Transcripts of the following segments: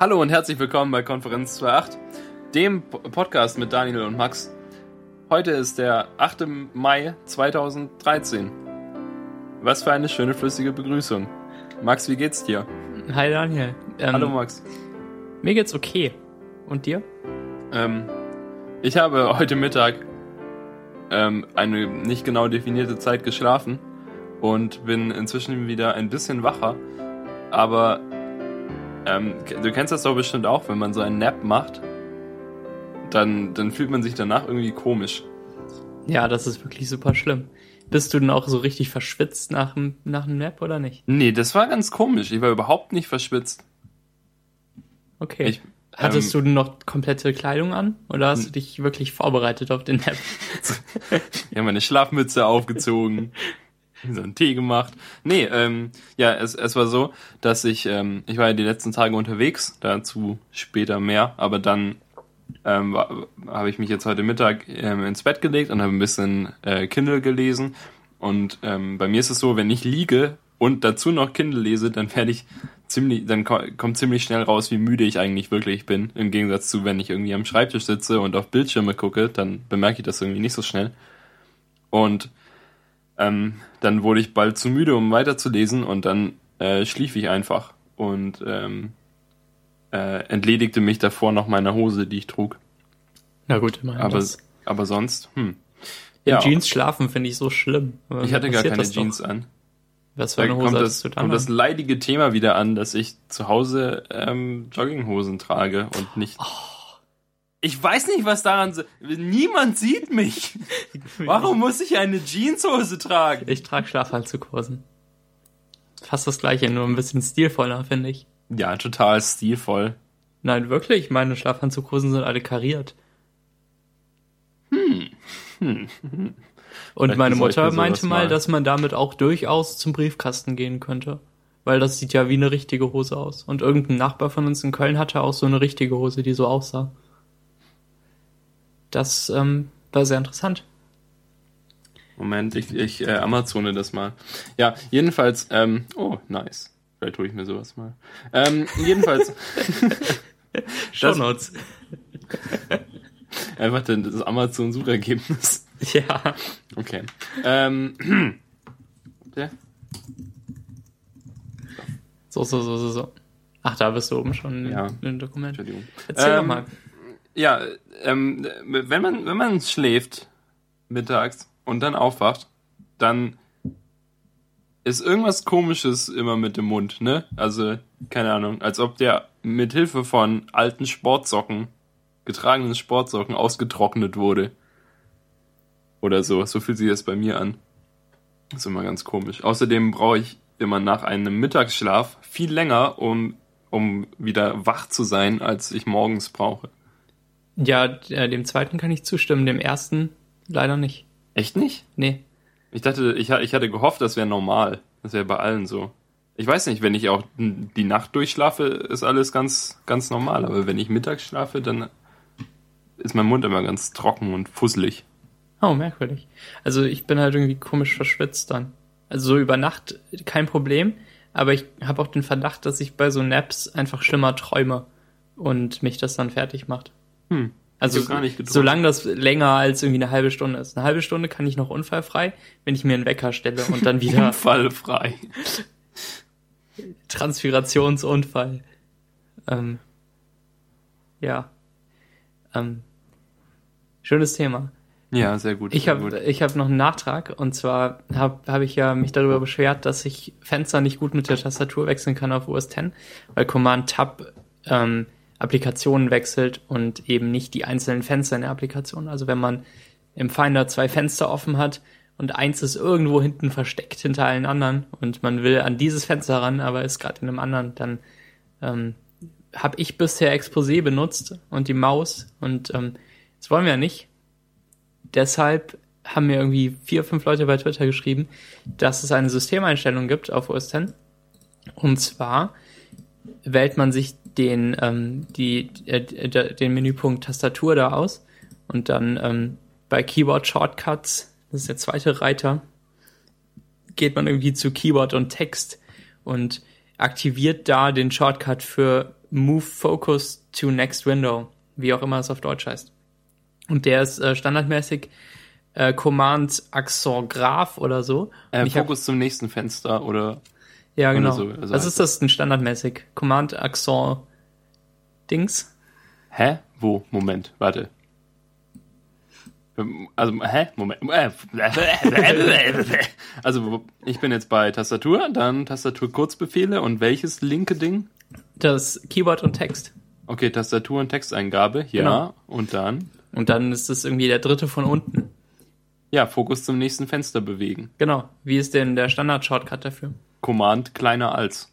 Hallo und herzlich willkommen bei Konferenz 2.8, dem Podcast mit Daniel und Max. Heute ist der 8. Mai 2013. Was für eine schöne flüssige Begrüßung. Max, wie geht's dir? Hi Daniel. Ähm, Hallo Max. Mir geht's okay. Und dir? Ähm, ich habe heute Mittag ähm, eine nicht genau definierte Zeit geschlafen und bin inzwischen wieder ein bisschen wacher. Aber ähm, du kennst das doch bestimmt auch, wenn man so einen Nap macht, dann, dann fühlt man sich danach irgendwie komisch. Ja, das ist wirklich super schlimm. Bist du denn auch so richtig verschwitzt nach dem, nach dem Nap oder nicht? Nee, das war ganz komisch. Ich war überhaupt nicht verschwitzt. Okay. Ich, Hattest ähm, du noch komplette Kleidung an oder hast du dich wirklich vorbereitet auf den Nap? Ich habe meine Schlafmütze aufgezogen, so einen Tee gemacht. Nee, ähm, ja, es, es war so, dass ich, ähm, ich war ja die letzten Tage unterwegs, dazu später mehr, aber dann ähm, habe ich mich jetzt heute Mittag ähm, ins Bett gelegt und habe ein bisschen äh, Kindle gelesen. Und ähm, bei mir ist es so, wenn ich liege und dazu noch Kindle lese, dann werde ich ziemlich, dann ko kommt ziemlich schnell raus, wie müde ich eigentlich wirklich bin. Im Gegensatz zu, wenn ich irgendwie am Schreibtisch sitze und auf Bildschirme gucke, dann bemerke ich das irgendwie nicht so schnell. Und ähm, dann wurde ich bald zu müde, um weiterzulesen und dann äh, schlief ich einfach und ähm, äh, entledigte mich davor noch meiner Hose, die ich trug. Na gut, immerhin Aber, das. aber sonst, hm. In Ja, Jeans schlafen finde ich so schlimm. Aber ich hatte gar keine das doch. Jeans an. Was für Da eine Hose kommt das, du dann kommt das leidige Thema wieder an, dass ich zu Hause ähm, Jogginghosen trage und nicht. Oh. Ich weiß nicht, was daran. so- Niemand sieht mich. Warum muss ich eine Jeanshose tragen? Ich trage Schlafanzughosen. Fast das gleiche, nur ein bisschen stilvoller, finde ich. Ja, total stilvoll. Nein, wirklich, meine Schlafanzughosen sind alle kariert. Hm. Und Vielleicht meine Mutter meinte mal, mal. dass man damit auch durchaus zum Briefkasten gehen könnte. Weil das sieht ja wie eine richtige Hose aus. Und irgendein Nachbar von uns in Köln hatte auch so eine richtige Hose, die so aussah. Das ähm, war sehr interessant. Moment, ich, ich äh, Amazone das mal. Ja, jedenfalls, ähm, oh, nice. Vielleicht hole ich mir sowas mal. Ähm, jedenfalls, Shownotes. einfach denn das Amazon-Suchergebnis. Ja. Okay. Ähm, ja. So, so, so, so, so. Ach, da bist du oben schon Ja. im Dokument. Entschuldigung. Erzähl doch Ähm, mal. Ja, ähm, wenn man, wenn man schläft mittags und dann aufwacht, dann ist irgendwas komisches immer mit dem Mund, ne? Also, keine Ahnung, als ob der mit Hilfe von alten Sportsocken, getragenen Sportsocken ausgetrocknet wurde. Oder so, so fühlt sich das bei mir an. Das ist immer ganz komisch. Außerdem brauche ich immer nach einem Mittagsschlaf viel länger, um, um wieder wach zu sein, als ich morgens brauche. Ja, äh, dem zweiten kann ich zustimmen, dem ersten leider nicht. Echt nicht? Nee. Ich dachte, ich, ich hatte gehofft, das wäre normal. Das wäre bei allen so. Ich weiß nicht, wenn ich auch die Nacht durchschlafe, ist alles ganz, ganz normal. Aber wenn ich mittags schlafe, dann ist mein Mund immer ganz trocken und fusselig. Oh, merkwürdig. Also ich bin halt irgendwie komisch verschwitzt dann. Also so über Nacht kein Problem, aber ich habe auch den Verdacht, dass ich bei so Naps einfach schlimmer träume und mich das dann fertig macht. Hm. Also gar nicht solange das länger als irgendwie eine halbe Stunde ist. Eine halbe Stunde kann ich noch unfallfrei, wenn ich mir einen Wecker stelle und dann wieder Unfallfrei. Transpirationsunfall. Ähm, ja. Ähm, schönes Thema. Ja, sehr gut. Ich habe ich hab noch einen Nachtrag und zwar habe hab ich ja mich darüber beschwert, dass ich Fenster nicht gut mit der Tastatur wechseln kann auf OS X, weil Command Tab ähm, Applikationen wechselt und eben nicht die einzelnen Fenster in der Applikation. Also wenn man im Finder zwei Fenster offen hat und eins ist irgendwo hinten versteckt hinter allen anderen und man will an dieses Fenster ran, aber ist gerade in einem anderen, dann ähm, habe ich bisher Exposé benutzt und die Maus und ähm, das wollen wir ja nicht. Deshalb haben mir irgendwie vier, fünf Leute bei Twitter geschrieben, dass es eine Systemeinstellung gibt auf OS X. Und zwar wählt man sich den, ähm, die, äh, den Menüpunkt Tastatur da aus und dann ähm, bei Keyboard Shortcuts, das ist der zweite Reiter, geht man irgendwie zu Keyboard und Text und aktiviert da den Shortcut für Move Focus to Next Window, wie auch immer es auf Deutsch heißt. Und der ist äh, standardmäßig äh, Command Accent Graph oder so. Äh, ich hab- Fokus zum nächsten Fenster oder ja, genau. so, also Was heißt ist das denn standardmäßig? Command Accent Dings? Hä? Wo? Moment, warte. Also, hä? Moment. Also, ich bin jetzt bei Tastatur, dann Tastatur-Kurzbefehle und welches linke Ding? Das Keyboard und Text. Okay, Tastatur und Texteingabe, ja. Genau. Und dann, Und dann ist es irgendwie der dritte von unten. ja, Fokus zum nächsten Fenster bewegen. Genau. Wie ist denn der Standard-Shortcut dafür? Command kleiner als.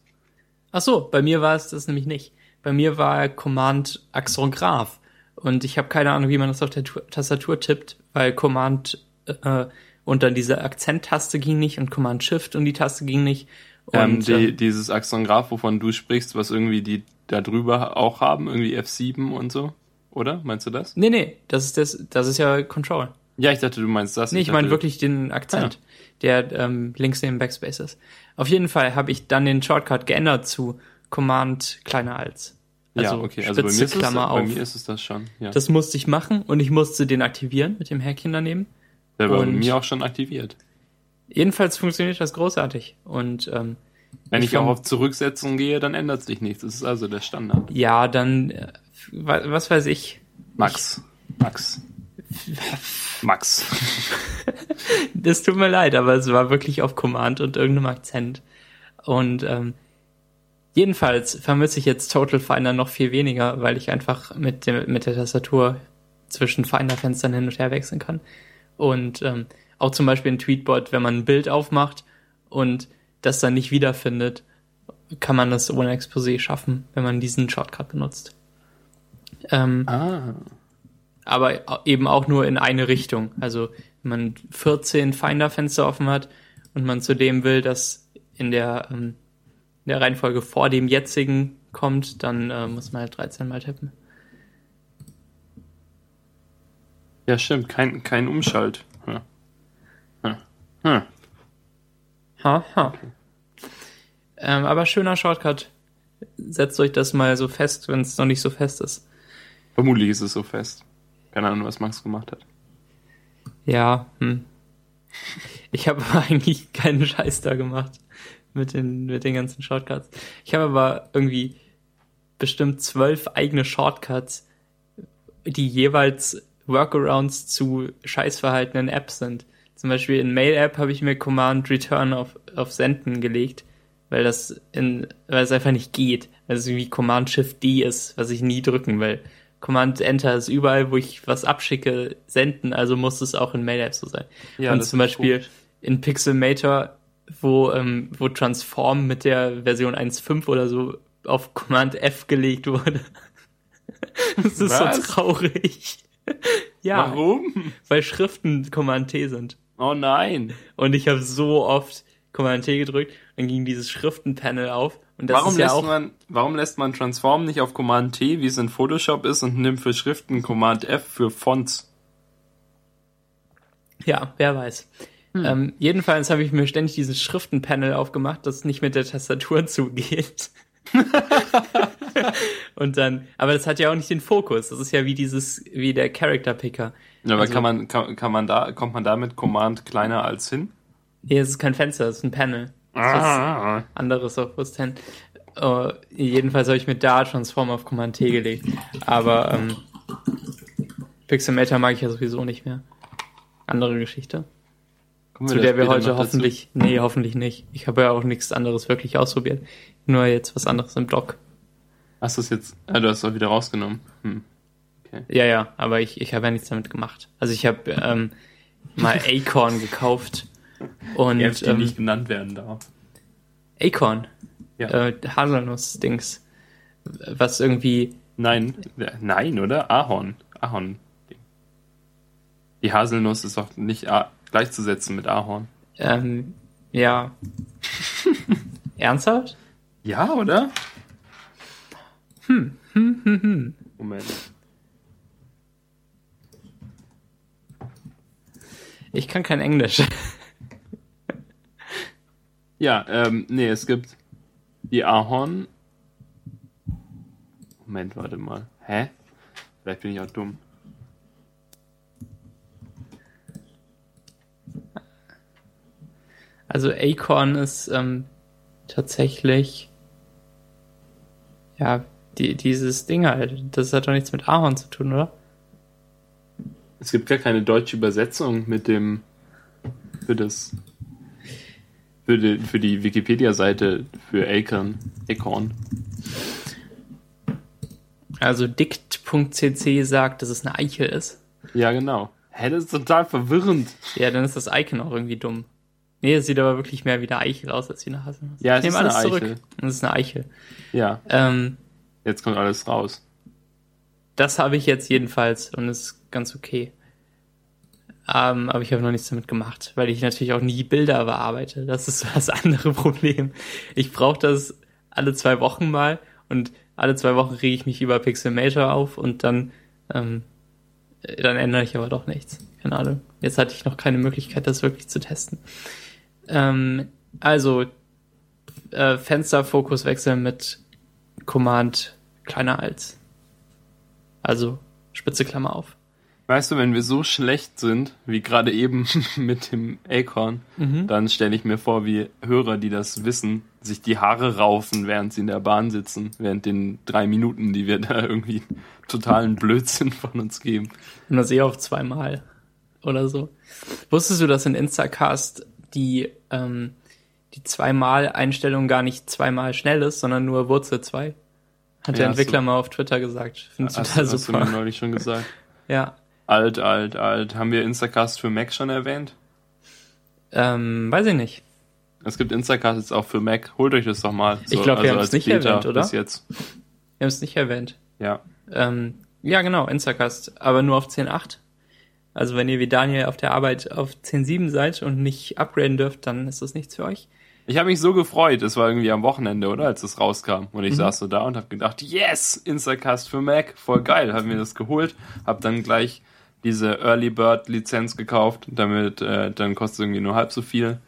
Ach so, bei mir war es das nämlich nicht. Bei mir war Command Accent Graph. Und ich habe keine Ahnung, wie man das auf der Tu- Tastatur tippt, weil Command äh, und dann diese Akzenttaste ging nicht und Command Shift und die Taste ging nicht. Ähm, Und die, ähm, dieses Axon Graph, wovon du sprichst, was irgendwie die da drüber auch haben, irgendwie F7 und so, oder? Meinst du das? nee, nee, das ist das, das ist ja Control. Ja, ich dachte, du meinst das. Nee, ich meine dachte- wirklich den Akzent, der ähm, links neben Backspace ist. Auf jeden Fall habe ich dann den Shortcut geändert zu Command kleiner als. Ja, Also okay, also bei mir, Spitze ist es, Klammer bei auf. mir ist es das schon. Ja. Das musste ich machen und ich musste den aktivieren mit dem Häkchen daneben. Der war bei mir auch schon aktiviert. Jedenfalls funktioniert das großartig. Und ähm, Wenn Ich ich, auch auf Zurücksetzung gehe, dann ändert sich nichts. Das ist also der Standard. ja, dann, äh, wa- was weiß ich. Max. Max. Max. Das tut mir leid, aber es war wirklich auf Command und irgendeinem Akzent. Und ähm, jedenfalls vermisse ich jetzt Total Finder noch viel weniger, weil ich einfach mit, dem, mit der Tastatur zwischen Finder-Fenstern hin und her wechseln kann. Und ähm, auch zum Beispiel in Tweetbot, wenn man ein Bild aufmacht und das dann nicht wiederfindet, kann man das ohne Exposé schaffen, wenn man diesen Shortcut benutzt. Ähm, Ah. Aber eben auch nur in eine Richtung. Also wenn man 14 Finder-Fenster offen hat und man zu dem will, das in der, ähm, in der Reihenfolge vor dem jetzigen kommt, dann äh, muss man halt 13 mal tippen. Ja, stimmt. Kein, kein Umschalt. Hm. Hm. Hm. Ha, ha. Ähm, aber schöner Shortcut. Setzt euch das mal so fest, wenn es noch nicht so fest ist. Vermutlich ist es so fest. Keine Ahnung, was Max gemacht hat. Ja, hm. Ich habe eigentlich keinen Scheiß da gemacht mit den, mit den ganzen Shortcuts. Ich habe aber irgendwie bestimmt zwölf eigene Shortcuts, die jeweils Workarounds zu Scheißverhalten in Apps sind. Zum Beispiel in Mail-App habe ich mir Command Return auf, auf Senden gelegt, weil das in, weil es einfach nicht geht. Weil es irgendwie Command Shift D ist, was ich nie drücken will. Command Enter ist überall, wo ich was abschicke, senden, also muss es auch in Mail-App so sein. Ja, Und zum Beispiel komisch. in Pixelmator, wo, ähm, wo Transform mit der Version 1.5 oder so auf Command F gelegt wurde. das ist Was? so traurig. ja, Warum? weil Schriften Command T sind. Oh nein. Und ich habe so oft Command T gedrückt, dann ging dieses Schriftenpanel auf. Und das Warum ist ja lässt, auch, man, warum lässt man Transform nicht auf Command T, wie es in Photoshop ist, und nimmt für Schriften Command F für Fonts? ja, wer weiß. Hm. Ähm, jedenfalls habe ich mir ständig dieses Schriftenpanel aufgemacht, das nicht mit der Tastatur zugeht. und dann, aber das hat ja auch nicht den Fokus. Das ist ja wie dieses, wie der Character Picker. Ja, aber Also- kann man, kann, kann man da, kommt man da mit Command kleiner als hin? Nee, es ist kein Fenster, es ist ein Panel. Ist was Ah. anderes auf Brust 10. Uh, jedenfalls habe ich mir da Transform auf Command T gelegt. Aber ähm, Pixelmator mag ich ja sowieso nicht mehr. Andere Geschichte. Kommen zu der wir heute noch dazu? hoffentlich, nee, hoffentlich nicht. Ich habe ja auch nichts anderes wirklich ausprobiert. Nur jetzt was anderes im Dock. Hast du es jetzt, ah, du hast es auch wieder rausgenommen. Hm. Ja, ja, aber ich, ich habe ja nichts damit gemacht. Also ich habe ähm, mal Acorn gekauft und Apps, die ähm, nicht genannt werden darf. Acorn, Ja. äh, Haselnuss-Dings, was irgendwie, Nein, äh, nein, oder? Ahorn. Ahorn. Die Haselnuss ist auch nicht A gleichzusetzen mit Ahorn. ähm, ja, ernsthaft? Ja, oder? Hm, hm, hm, hm. Moment. Ich kann kein Englisch. Ja, ähm, nee, es gibt die Ahorn. Moment, warte mal. Hä? Vielleicht bin ich auch dumm. Also Acorn ist ähm, tatsächlich ja die, dieses Ding halt. Das hat doch nichts mit Ahorn zu tun, oder? Es gibt gar keine deutsche Übersetzung mit dem für das für die, für die Wikipedia-Seite für Acorn. Acorn. Also dict.cc sagt, dass es eine Eichel ist. Ja, genau. Hä, das ist total verwirrend. Ja, dann ist das Icon auch irgendwie dumm. Nee, es sieht aber wirklich mehr wie eine Eichel aus als wie eine Haselnuss. Ja, es ich ist nehme alles eine zurück. Eichel. Es ist eine Eichel. Ja, Ähm, jetzt kommt alles raus. das habe ich jetzt jedenfalls und ist ganz okay. Ähm, aber ich habe noch nichts damit gemacht, weil ich natürlich auch nie Bilder bearbeite. Das ist das andere Problem. Ich brauche das alle zwei Wochen mal und alle zwei Wochen rege ich mich über Pixelmator auf und dann, ähm, äh, dann ändere ich aber doch nichts. Keine Ahnung. Jetzt hatte ich noch keine Möglichkeit, das wirklich zu testen. Ähm, also, äh, Fensterfokus wechseln mit Command kleiner als. Also, spitze Klammer auf. Weißt du, wenn wir so schlecht sind, wie gerade eben mit dem Acorn, dann stelle ich mir vor, wie Hörer, die das wissen, sich die Haare raufen, während sie in der Bahn sitzen, während den drei Minuten, die wir da irgendwie totalen Blödsinn von uns geben. Und das eh auf zweimal oder so. Wusstest du, dass in Instacast die, ähm, die zweimal Einstellung gar nicht zweimal schnell ist, sondern nur Wurzel 2? Hat der Ja, Entwickler so. mal auf Twitter gesagt. Finde ich Hast, total hast du super. mir neulich schon gesagt. Ja. Alt, alt, alt. Haben wir Instacast für Mac schon erwähnt? Ähm, weiß ich nicht. Es gibt Instacast jetzt auch für Mac. Holt euch das doch mal. Ich glaub, wir haben es nicht Beta erwähnt, oder? Bis jetzt. Wir haben es nicht erwähnt. Ja. Ähm, ja, genau, Instacast, aber nur auf 10.8. Also wenn ihr wie Daniel auf der Arbeit auf 10.7 seid und nicht upgraden dürft, dann ist das nichts für euch. Ich habe mich so gefreut, es war irgendwie am Wochenende, oder? Als es rauskam. Und Mhm. ich saß so da und habe gedacht, yes, Instacast für Mac, voll geil. Hab mir das geholt, hab dann gleich diese Early Bird Lizenz gekauft, damit äh, dann kostet es irgendwie nur halb so viel.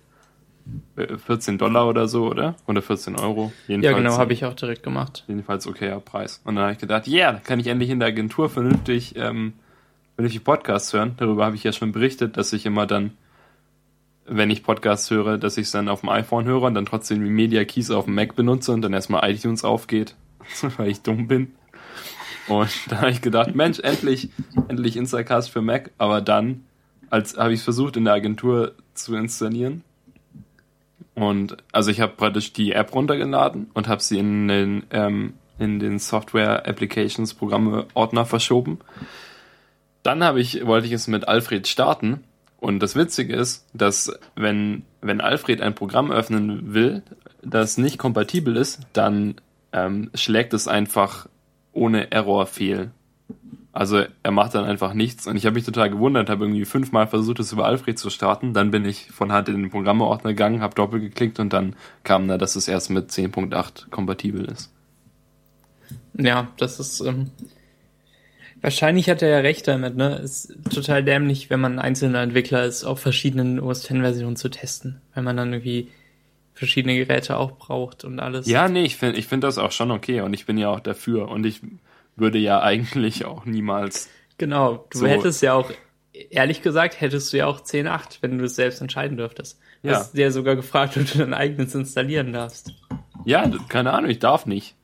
Äh, 14 Dollar oder so, oder? Oder 14 Euro. Ja, Jedenfalls, genau, habe ich auch direkt gemacht. Jedenfalls okayer Preis. Und dann habe ich gedacht, ja, yeah, da kann ich endlich in der Agentur vernünftig, ähm, vernünftig Podcasts hören. Darüber habe ich ja schon berichtet, dass ich immer dann, wenn ich Podcasts höre, dass ich es dann auf dem iPhone höre und dann trotzdem die Media Keys auf dem Mac benutze und dann erstmal iTunes aufgeht, weil ich dumm bin. Und da habe ich gedacht, Mensch, endlich, endlich Instacast für Mac. Aber dann, als habe ich es versucht in der Agentur zu installieren. Und also ich habe praktisch die App runtergeladen und habe sie in den ähm, in den Software Applications Programme Ordner verschoben. Dann habe ich wollte ich es mit Alfred starten und das Witzige ist, dass wenn wenn Alfred ein Programm öffnen will, das nicht kompatibel ist, dann ähm, schlägt es einfach ohne Error fehl. Also er macht dann einfach nichts und ich habe mich total gewundert, habe irgendwie fünfmal versucht, es über Alfred zu starten. Dann bin ich von Hand in den Programmeordner gegangen, habe doppelt geklickt und dann kam da, dass es erst mit 10.8 kompatibel ist. Ja, das ist, ähm, wahrscheinlich hat er ja recht damit, ne? Ist total dämlich, wenn man einzelner Entwickler ist, auf verschiedenen OS X Versionen zu testen, weil man dann irgendwie verschiedene Geräte auch braucht und alles. Ja, nee, ich finde ich find das auch schon okay und ich bin ja auch dafür und ich würde ja eigentlich auch niemals. Genau, du So. hättest ja auch, ehrlich gesagt, hättest du ja auch 10.8, wenn du es selbst entscheiden dürftest. Du Ja. hast dir sogar gefragt, ob du dein eigenes installieren darfst. Ja, keine Ahnung, ich darf nicht.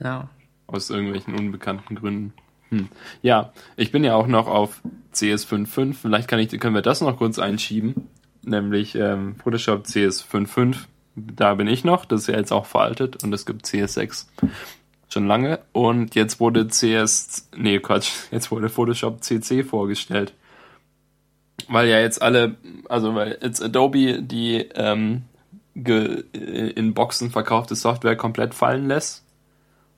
Ja. Aus irgendwelchen unbekannten Gründen. Hm. Ja, ich bin ja auch noch auf CS5.5. Vielleicht kann ich, können wir das noch kurz einschieben. Nämlich ähm, Photoshop CS5.5. Da bin ich noch. Das ist ja jetzt auch veraltet. Und es gibt CS6 schon lange. Und jetzt wurde CS, nee, Quatsch, jetzt wurde Photoshop CC vorgestellt. Weil ja jetzt alle, also weil jetzt Adobe die ähm, ge, in Boxen verkaufte Software komplett fallen lässt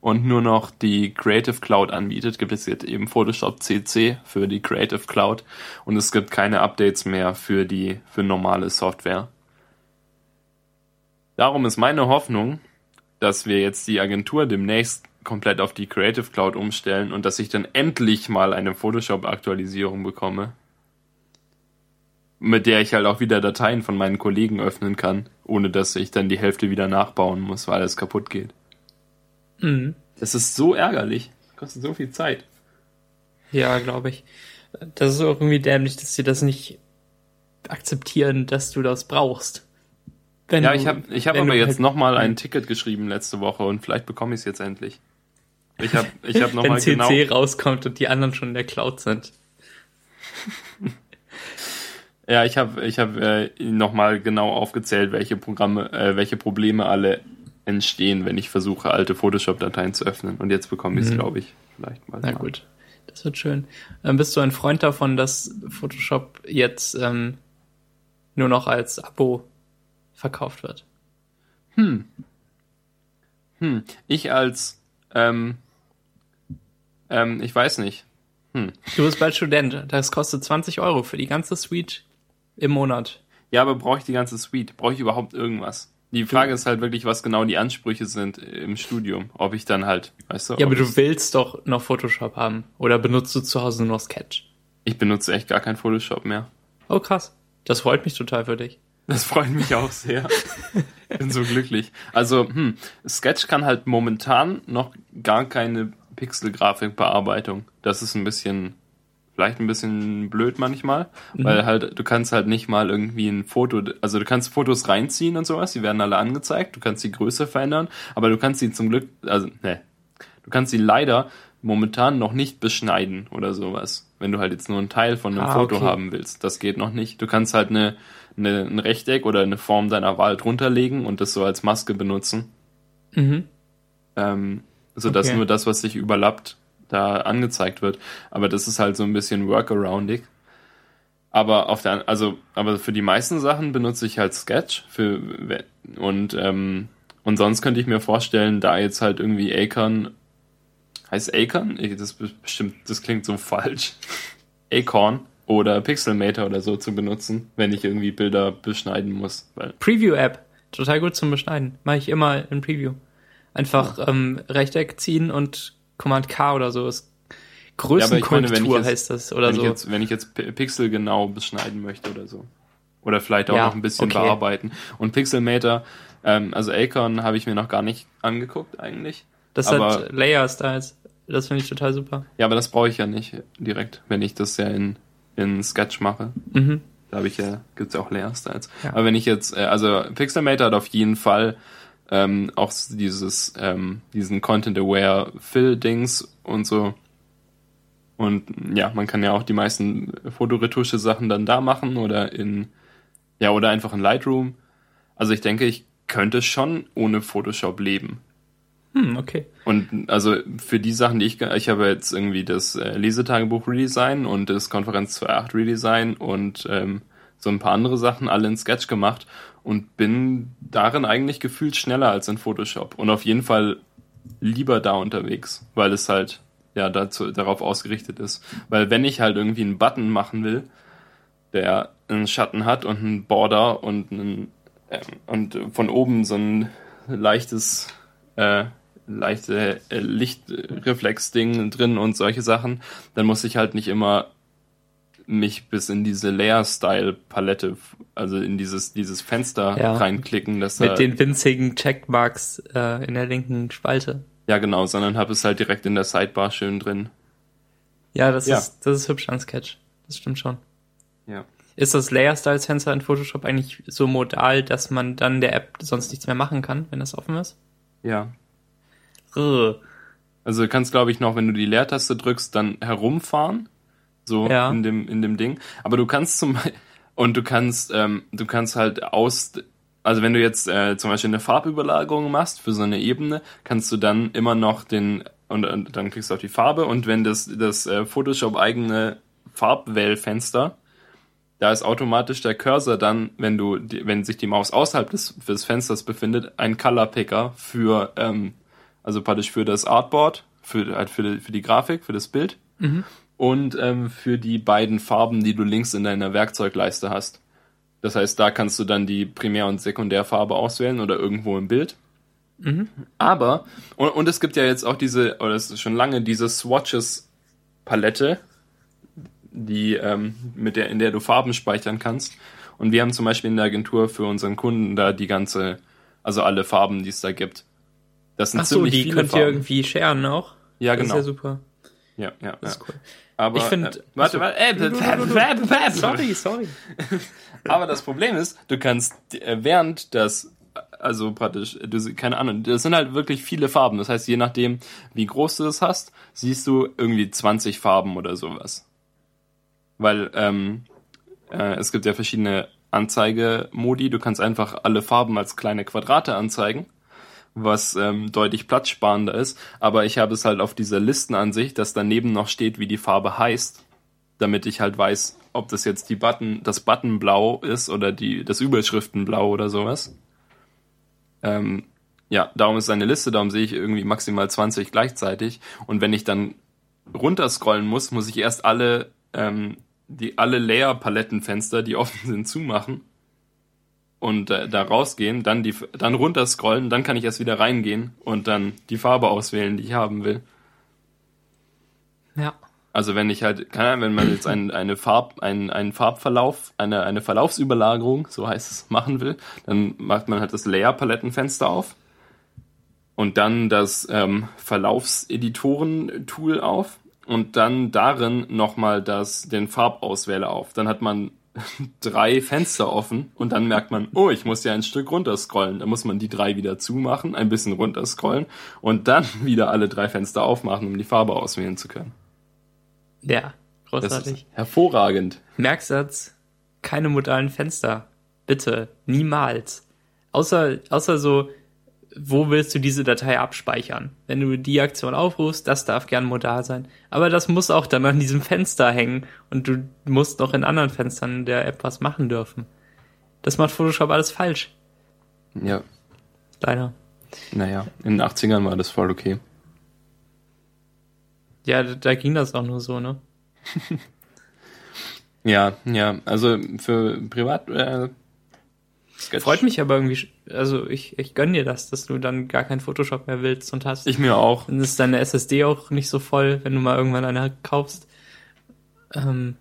und nur noch die Creative Cloud anbietet, gibt es jetzt eben Photoshop CC für die Creative Cloud und es gibt keine Updates mehr für die für normale Software. Darum ist meine Hoffnung, dass wir jetzt die Agentur demnächst komplett auf die Creative Cloud umstellen und dass ich dann endlich mal eine Photoshop Aktualisierung bekomme. mit der ich halt auch wieder Dateien von meinen Kollegen öffnen kann, ohne dass ich dann die Hälfte wieder nachbauen muss, weil alles kaputt geht. Mhm. Das ist so ärgerlich. Das kostet so viel Zeit. Ja, glaube ich. Das ist auch irgendwie dämlich, dass sie das nicht akzeptieren, dass du das brauchst. Wenn ja, ich habe ich hab aber jetzt halt, nochmal ein Ticket geschrieben letzte Woche und vielleicht bekomme ich es jetzt endlich. Ich habe ich hab nochmal genau... Wenn CC rauskommt und die anderen schon in der Cloud sind. ja, ich habe ich hab, äh, nochmal genau aufgezählt, welche Programme, äh, welche Probleme alle entstehen, wenn ich versuche, alte Photoshop-Dateien zu öffnen. Und jetzt bekomme ich es, mhm. glaube ich, vielleicht mal. Na gut, das wird schön. Ähm, bist du ein Freund davon, dass Photoshop jetzt ähm, nur noch als Abo verkauft wird? Hm. Hm. Ich als, ähm, ähm, ich weiß nicht. Hm. Du bist bald Student. Das kostet 20 Euro für die ganze Suite im Monat. Ja, aber brauche ich die ganze Suite? Brauche ich überhaupt irgendwas? Die Frage ist halt wirklich, was genau die Ansprüche sind im Studium. Ob ich dann halt, weißt du. Ja, aber du willst doch noch Photoshop haben. Oder benutzt du zu Hause nur Sketch? Ich benutze echt gar kein Photoshop mehr. Oh, krass. Das freut mich total für dich. Das freut mich auch sehr. Bin so glücklich. Also, hm, Sketch kann halt momentan noch gar keine Pixel-Grafikbearbeitung. Das ist ein bisschen vielleicht ein bisschen blöd manchmal, mhm. weil halt du kannst halt nicht mal irgendwie ein Foto, also du kannst Fotos reinziehen und sowas, die werden alle angezeigt, du kannst die Größe verändern, aber du kannst sie zum Glück, also ne, du kannst sie leider momentan noch nicht beschneiden oder sowas, wenn du halt jetzt nur einen Teil von einem ah, Foto okay. haben willst. Das geht noch nicht. Du kannst halt eine, eine, ein Rechteck oder eine Form deiner Wahl drunter legen und das so als Maske benutzen. Mhm. Ähm, sodass okay. nur das, was sich überlappt, da angezeigt wird. Aber das ist halt so ein bisschen workaroundig. Aber auf der, also, aber für die meisten Sachen benutze ich halt Sketch für, und, ähm, und sonst könnte ich mir vorstellen, da jetzt halt irgendwie Acorn, heißt Acorn? Das bestimmt, das klingt so falsch. Acorn oder Pixelmator oder so zu benutzen, wenn ich irgendwie Bilder beschneiden muss. Preview-App, total gut zum Beschneiden. Mache ich immer in Preview. Einfach ja. ähm, Rechteck ziehen und Command K oder so ist Größenkorrektur ja, heißt das oder wenn so. Ich jetzt, wenn ich jetzt Pixel genau beschneiden möchte oder so. Oder vielleicht auch ja, noch ein bisschen okay. bearbeiten. Und Pixelmator, ähm, also Acorn habe ich mir noch gar nicht angeguckt eigentlich. Das aber, hat Layer Styles. Das finde ich total super. Ja, aber das brauche ich ja nicht direkt, wenn ich das ja in, in Sketch mache. Mhm. Da habe ich ja, gibt's ja auch Layer Styles. Ja. Aber wenn ich jetzt, äh, also Pixelmator hat auf jeden Fall ähm, auch dieses, ähm, diesen Content-Aware Fill-Dings und so. Und ja, man kann ja auch die meisten Fotoretusche Sachen dann da machen oder in, ja, oder einfach in Lightroom. Also ich denke, ich könnte schon ohne Photoshop leben. Hm, okay. Und also für die Sachen, die ich, ich habe jetzt irgendwie das äh, Lesetagebuch Redesign und das Konferenz 2.8 Redesign und ähm, so ein paar andere Sachen alle in Sketch gemacht und bin darin eigentlich gefühlt schneller als in Photoshop und auf jeden Fall lieber da unterwegs, weil es halt ja dazu, darauf ausgerichtet ist. Weil wenn ich halt irgendwie einen Button machen will, der einen Schatten hat und einen Border und einen, äh, und von oben so ein leichtes äh, leichte äh, Lichtreflex-Ding drin und solche Sachen, dann muss ich halt nicht immer mich bis in diese Layer-Style-Palette, also in dieses, dieses Fenster ja. reinklicken. Dass Mit den winzigen Checkmarks äh, in der linken Spalte. Ja, genau, sondern habe es halt direkt in der Sidebar schön drin. Ja, das, ja. Ist, das ist hübsch an Sketch. Das stimmt schon. Ja. Ist das Layer-Style-Fenster in Photoshop eigentlich so modal, dass man dann der App sonst nichts mehr machen kann, wenn das offen ist? Ja. Also du kannst, glaube ich, noch, wenn du die Leertaste drückst, dann herumfahren so ja. in dem in dem Ding. Aber du kannst zum und du kannst ähm, du kannst halt aus also wenn du jetzt äh, zum Beispiel eine Farbüberlagerung machst für so eine Ebene, kannst du dann immer noch den und, und dann kriegst du auch die Farbe und wenn das das äh, Photoshop eigene Farbwählfenster da ist automatisch der Cursor dann, wenn du, wenn sich die Maus außerhalb des, des Fensters befindet, ein Color Picker für, ähm, also praktisch für das Artboard, für, halt für, die, für die Grafik, für das Bild. Mhm und ähm, für die beiden Farben, die du links in deiner Werkzeugleiste hast. Das heißt, da kannst du dann die Primär- und Sekundärfarbe auswählen oder irgendwo im Bild. Mhm. Aber, und, und es gibt ja jetzt auch diese, oder es ist schon lange, diese Swatches-Palette, die ähm, mit der in der du Farben speichern kannst. Und wir haben zum Beispiel in der Agentur für unseren Kunden da die ganze, also alle Farben, die es da gibt. Das sind Ach so, ziemlich die viele könnt Farben. ihr irgendwie sharen auch. Ja, genau. Das ist genau. ja super. Ja, ja, das ist cool. Aber ich finde, äh, warte, warte, äh, sorry, sorry. Aber das Problem ist, du kannst äh, während das also praktisch, du, keine Ahnung, das sind halt wirklich viele Farben. Das heißt, je nachdem, wie groß du das hast, siehst du irgendwie 20 Farben oder sowas. Weil ähm, äh, es gibt ja verschiedene Anzeigemodi. Du kannst einfach alle Farben als kleine Quadrate anzeigen, was ähm, deutlich platzsparender ist. Aber ich habe es halt auf dieser Listenansicht, dass daneben noch steht, wie die Farbe heißt, damit ich halt weiß, ob das jetzt die Button, das Buttonblau ist oder die, das Überschriftenblau oder sowas. Ähm, ja, darum ist eine Liste, darum sehe ich irgendwie maximal 20 gleichzeitig. Und wenn ich dann runterscrollen muss, muss ich erst alle, ähm, die, alle Layer-Palettenfenster, die offen sind, zumachen und äh, da rausgehen, dann die, dann runterscrollen, dann kann ich erst wieder reingehen und dann die Farbe auswählen, die ich haben will. Ja. Also wenn ich halt, keine Ahnung, wenn man jetzt ein, eine Farb, einen, einen Farbverlauf, eine, eine Verlaufsüberlagerung, so heißt es, machen will, dann macht man halt das Layer-Palettenfenster auf und dann das ähm, Verlaufseditoren-Tool auf und dann darin nochmal das, den Farbauswähler auf. Dann hat man drei Fenster offen und dann merkt man, oh, ich muss ja ein Stück runterscrollen. Dann muss man die drei wieder zumachen, ein bisschen runterscrollen und dann wieder alle drei Fenster aufmachen, um die Farbe auswählen zu können. Ja, großartig. hervorragend. Merksatz, keine modalen Fenster. Bitte, niemals. Außer, außer so, wo willst du diese Datei abspeichern? Wenn du die Aktion aufrufst, das darf gern modal sein. Aber das muss auch dann an diesem Fenster hängen und du musst noch in anderen Fenstern der App was machen dürfen. Das macht Photoshop alles falsch. Ja. Leider. Naja, in den 80ern war das voll okay. Ja, da ging das auch nur so, ne? ja, ja, also für Privat. Äh, Freut mich aber irgendwie, also ich, ich gönn dir das, dass du dann gar kein Photoshop mehr willst und hast. Ich mir auch. Dann ist deine SSD auch nicht so voll, wenn du mal irgendwann eine kaufst. Ähm,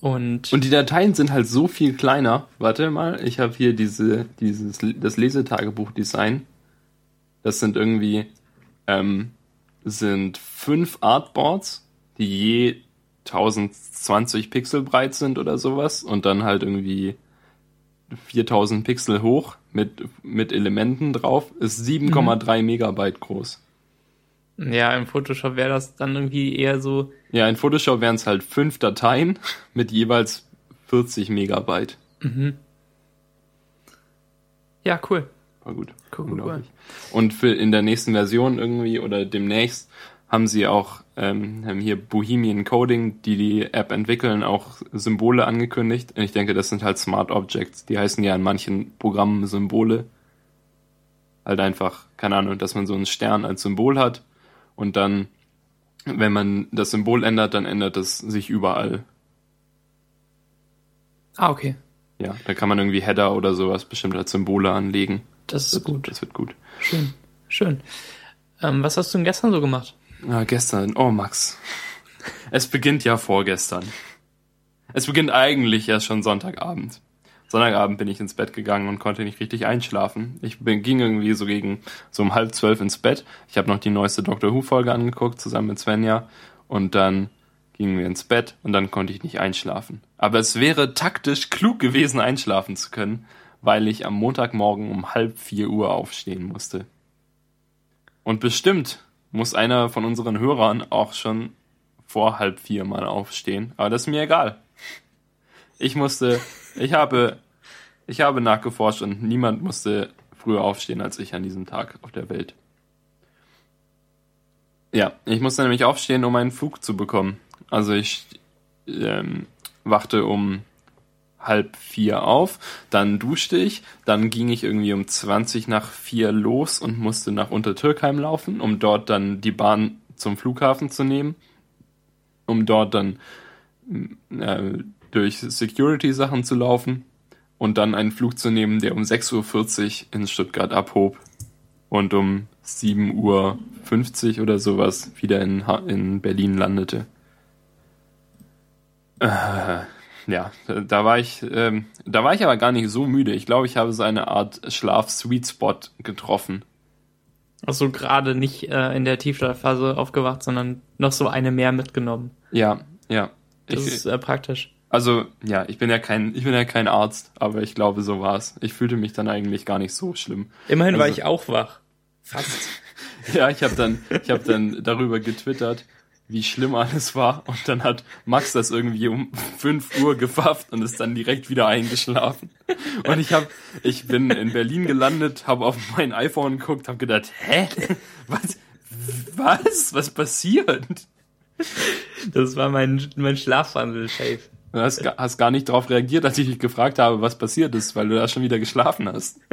und, und die Dateien sind halt so viel kleiner. Warte mal, ich habe hier diese, dieses, das Lesetagebuch-Design. Das sind irgendwie ähm, sind fünf Artboards, die je 1020 Pixel breit sind oder sowas und dann halt irgendwie 4000 Pixel hoch mit, mit Elementen drauf, ist 7,3 mhm. Megabyte groß. Ja, im Photoshop wäre das dann irgendwie eher so. Ja, in Photoshop wären es halt fünf Dateien mit jeweils 40 Megabyte. Mhm. Ja, cool. War gut. Cool. Cool. Und für in der nächsten Version irgendwie oder demnächst haben sie auch ähm, haben hier Bohemian Coding, die die App entwickeln, auch Symbole angekündigt. Und ich denke, das sind halt Smart Objects. Die heißen ja in manchen Programmen Symbole. Halt einfach, keine Ahnung, dass man so einen Stern als Symbol hat und dann, wenn man das Symbol ändert, dann ändert es sich überall. Ah, okay. Ja, da kann man irgendwie Header oder sowas bestimmt als Symbole anlegen. Das ist das, gut. Das wird gut. Schön, schön. Ähm, was hast du denn gestern so gemacht? Ja, gestern. Oh, Max. Es beginnt ja vorgestern. Es beginnt eigentlich erst schon Sonntagabend. Sonntagabend bin ich ins Bett gegangen und konnte nicht richtig einschlafen. Ich bin, ging irgendwie so gegen so um halb zwölf ins Bett. Ich habe noch die neueste Doctor Who Folge angeguckt zusammen mit Svenja und dann gingen wir ins Bett und dann konnte ich nicht einschlafen. Aber es wäre taktisch klug gewesen, einschlafen zu können, weil ich am Montagmorgen um halb vier Uhr aufstehen musste. Und bestimmt muss einer von unseren Hörern auch schon vor halb vier mal aufstehen. Aber das ist mir egal. Ich musste, ich habe, ich habe nachgeforscht und niemand musste früher aufstehen als ich an diesem Tag auf der Welt. Ja, ich musste nämlich aufstehen, um einen Flug zu bekommen. Also ich ähm, wachte um halb vier auf, dann duschte ich, dann ging ich irgendwie um 20 nach vier los und musste nach Untertürkheim laufen, um dort dann die Bahn zum Flughafen zu nehmen, um dort dann äh, durch Security-Sachen zu laufen und dann einen Flug zu nehmen, der um 6.40 Uhr in Stuttgart abhob und um 7.50 Uhr oder sowas wieder in, in Berlin landete. Äh, ja, da war ich, ähm, da war ich aber gar nicht so müde. Ich glaube, ich habe so eine Art Schlaf-Sweet Spot getroffen. Also gerade nicht äh, in der Tiefschlafphase aufgewacht, sondern noch so eine mehr mitgenommen. Ja, ja. Das Ich- ist äh, praktisch. Also, ja, ich bin ja kein, ich bin ja kein Arzt, aber ich glaube, so war's. Ich fühlte mich dann eigentlich gar nicht so schlimm. Immerhin war Also- ich auch wach. Fast. Ja, ich habe dann, ich habe dann darüber getwittert, wie schlimm alles war und dann hat Max das irgendwie um 5 Uhr gefafft und ist dann direkt wieder eingeschlafen. Und ich habe, ich bin in Berlin gelandet, habe auf mein iPhone geguckt, habe gedacht, hä, was, was, was passiert? Das war mein, mein Schlafwandel, Shave. Du hast, hast gar nicht darauf reagiert, als ich dich gefragt habe, was passiert ist, weil du da schon wieder geschlafen hast.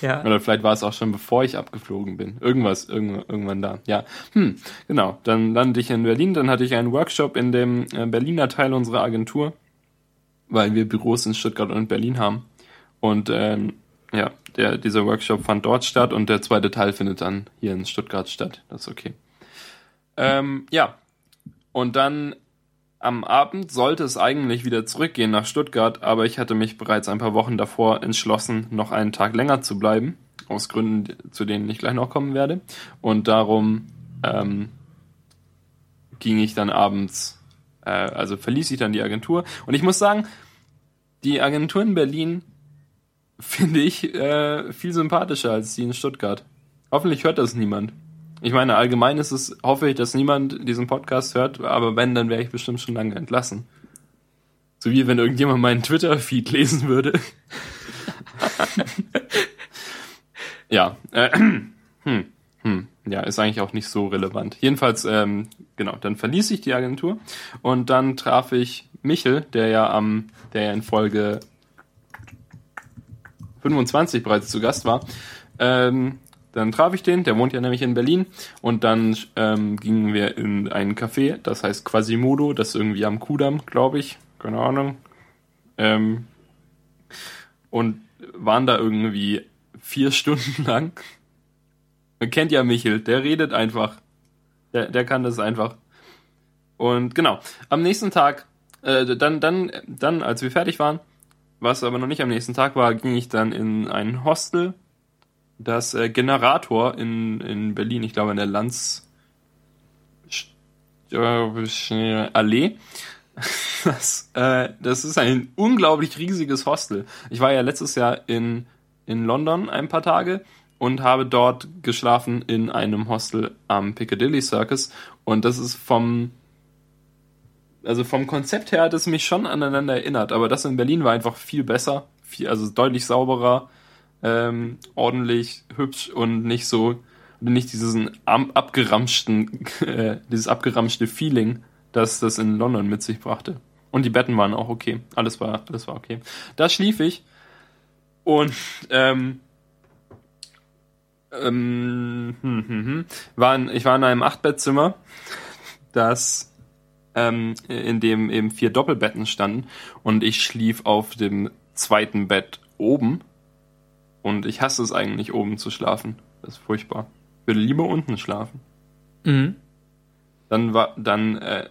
Ja. Oder vielleicht war es auch schon bevor ich abgeflogen bin. Irgendwas, irgendwann, irgendwann da. Ja. Hm, genau. Dann landete ich in Berlin, dann hatte ich einen Workshop in dem äh, Berliner Teil unserer Agentur, weil wir Büros in Stuttgart und Berlin haben. Und ähm, ja, der, dieser Workshop fand dort statt und der zweite Teil findet dann hier in Stuttgart statt. Das ist okay. Ähm, ja. Und dann am Abend sollte es eigentlich wieder zurückgehen nach Stuttgart, aber ich hatte mich bereits ein paar Wochen davor entschlossen, noch einen Tag länger zu bleiben, aus Gründen, zu denen ich gleich noch kommen werde. Und darum ähm, ging ich dann abends, äh, also verließ ich dann die Agentur. Und ich muss sagen, die Agentur in Berlin finde ich äh, viel sympathischer als die in Stuttgart. Hoffentlich hört das niemand. Ich meine, allgemein ist es, hoffe ich, dass niemand diesen Podcast hört, aber wenn, dann wäre ich bestimmt schon lange entlassen. So wie wenn irgendjemand meinen Twitter-Feed lesen würde. ja, äh, hm, hm, ja, ist eigentlich auch nicht so relevant. Jedenfalls, ähm, genau, dann verließ ich die Agentur und dann traf ich Michel, der ja am, der ja in Folge 25 bereits zu Gast war. Ähm, dann traf ich den, der wohnt ja nämlich in Berlin und dann ähm, gingen wir in ein Café, das heißt Quasimodo, das ist irgendwie am Kudamm, glaube ich, keine Ahnung. Ähm, und waren da irgendwie vier Stunden lang. Man kennt ja Michel, der redet einfach. Der, der kann das einfach. Und genau, am nächsten Tag, äh, dann, dann, dann, als wir fertig waren, was aber noch nicht am nächsten Tag war, ging ich dann in ein Hostel, das äh, Generator in, in Berlin, ich glaube in der Lanz äh, Allee. Das, äh, das ist ein unglaublich riesiges Hostel. Ich war ja letztes Jahr in, in London ein paar Tage und habe dort geschlafen in einem Hostel am Piccadilly Circus und das ist vom also vom Konzept her hat es mich schon aneinander erinnert, aber das in Berlin war einfach viel besser, viel, also deutlich sauberer, ähm, ordentlich, hübsch und nicht so, nicht diesen am, abgeramschten, äh, dieses abgeramschte Feeling, das das in London mit sich brachte. Und die Betten waren auch okay, alles war, alles war okay. Da schlief ich. Und ähm, ähm, hm, hm, hm, war in, ich war in einem Achtbettzimmer, das ähm, in dem eben vier Doppelbetten standen. Und ich schlief auf dem zweiten Bett oben und ich hasse es eigentlich oben zu schlafen. Das ist furchtbar. Ich würde lieber unten schlafen. Mhm. Dann war dann äh,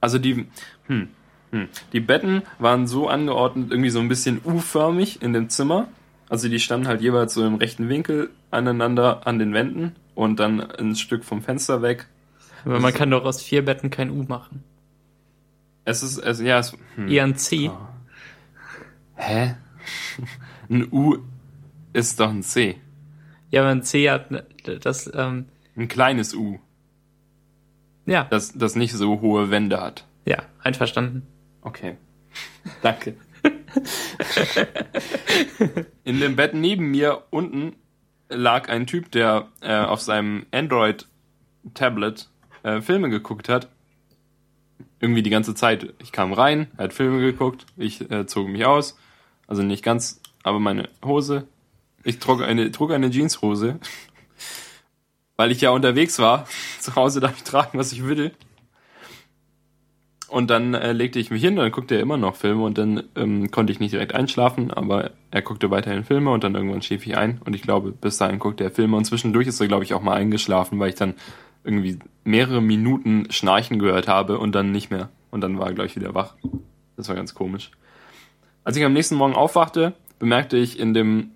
also die hm, hm, die Betten waren so angeordnet irgendwie so ein bisschen U-förmig in dem Zimmer. Also die standen halt jeweils so im rechten Winkel aneinander an den Wänden und dann ein Stück vom Fenster weg Aber man kann doch aus vier Betten kein U machen. Es ist, es, ja, es, hm. Eher ein C. Hä? Ein U ist doch ein C. Ja, aber ein C hat ne- das, ähm, Ein kleines U, ja, das, das nicht so hohe Wände hat. ja, einverstanden. Okay. Danke. In dem Bett neben mir unten lag ein Typ, der äh, auf seinem Android-Tablet äh, Filme geguckt hat. Irgendwie die ganze Zeit. Ich kam rein, er hat Filme geguckt, ich äh, zog mich aus. Also nicht ganz, aber meine Hose. Ich trug eine, trug eine Jeanshose. Weil ich ja unterwegs war. Zu Hause darf ich tragen, was ich will. Und dann äh, legte ich mich hin, dann guckte er immer noch Filme und dann ähm, konnte ich nicht direkt einschlafen, aber er guckte weiterhin Filme und dann irgendwann schlief ich ein und ich glaube, bis dahin guckte er Filme und zwischendurch ist er, glaube ich, auch mal eingeschlafen, weil ich dann irgendwie mehrere Minuten Schnarchen gehört habe und dann nicht mehr. und dann war er gleich wieder wach. Das war ganz komisch. Als ich am nächsten Morgen aufwachte, bemerkte ich in dem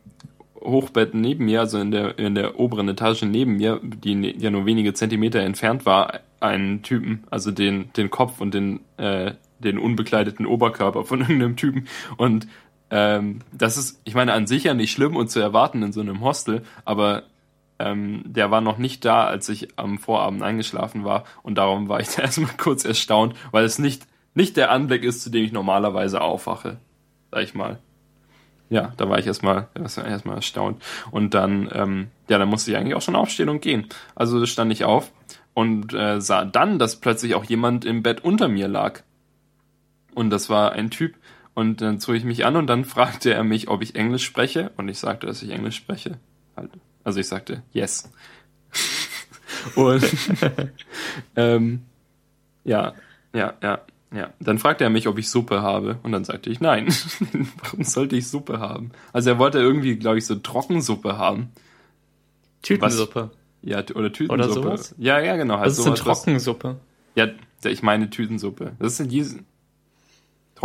Hochbett neben mir, also in der, in der oberen Etage neben mir, die ne, ja nur wenige Zentimeter entfernt war, einen Typen, also den, den Kopf und den, äh, den unbekleideten Oberkörper von irgendeinem Typen. Und ähm, das ist, ich meine, an sich ja nicht schlimm und zu erwarten in so einem Hostel, aber ähm, der war noch nicht da, als ich am Vorabend eingeschlafen war und darum war ich da erstmal kurz erstaunt, weil es nicht, nicht der Anblick ist, zu dem ich normalerweise aufwache, sag ich mal. Ja, da war ich erstmal erstmal erstaunt und dann ähm, ja, dann musste ich eigentlich auch schon aufstehen und gehen. Also stand ich auf und äh, sah dann, dass plötzlich auch jemand im Bett unter mir lag. Und das war ein Typ. Und dann zog ich mich an und dann fragte er mich, ob ich Englisch spreche. Und ich sagte, dass ich Englisch spreche. Halt. Also ich sagte, yes. und ähm, ja, ja, ja, ja. Dann fragte er mich, ob ich Suppe habe. Und dann sagte ich, nein. Warum sollte ich Suppe haben? Also er wollte irgendwie, glaube ich, so Trockensuppe haben. Tütensuppe. Was, ja, oder Tütensuppe. Oder sowas? Ja, ja, genau. Halt Was ist eine Trockensuppe? Ja, ich meine Tütensuppe. Das ist diese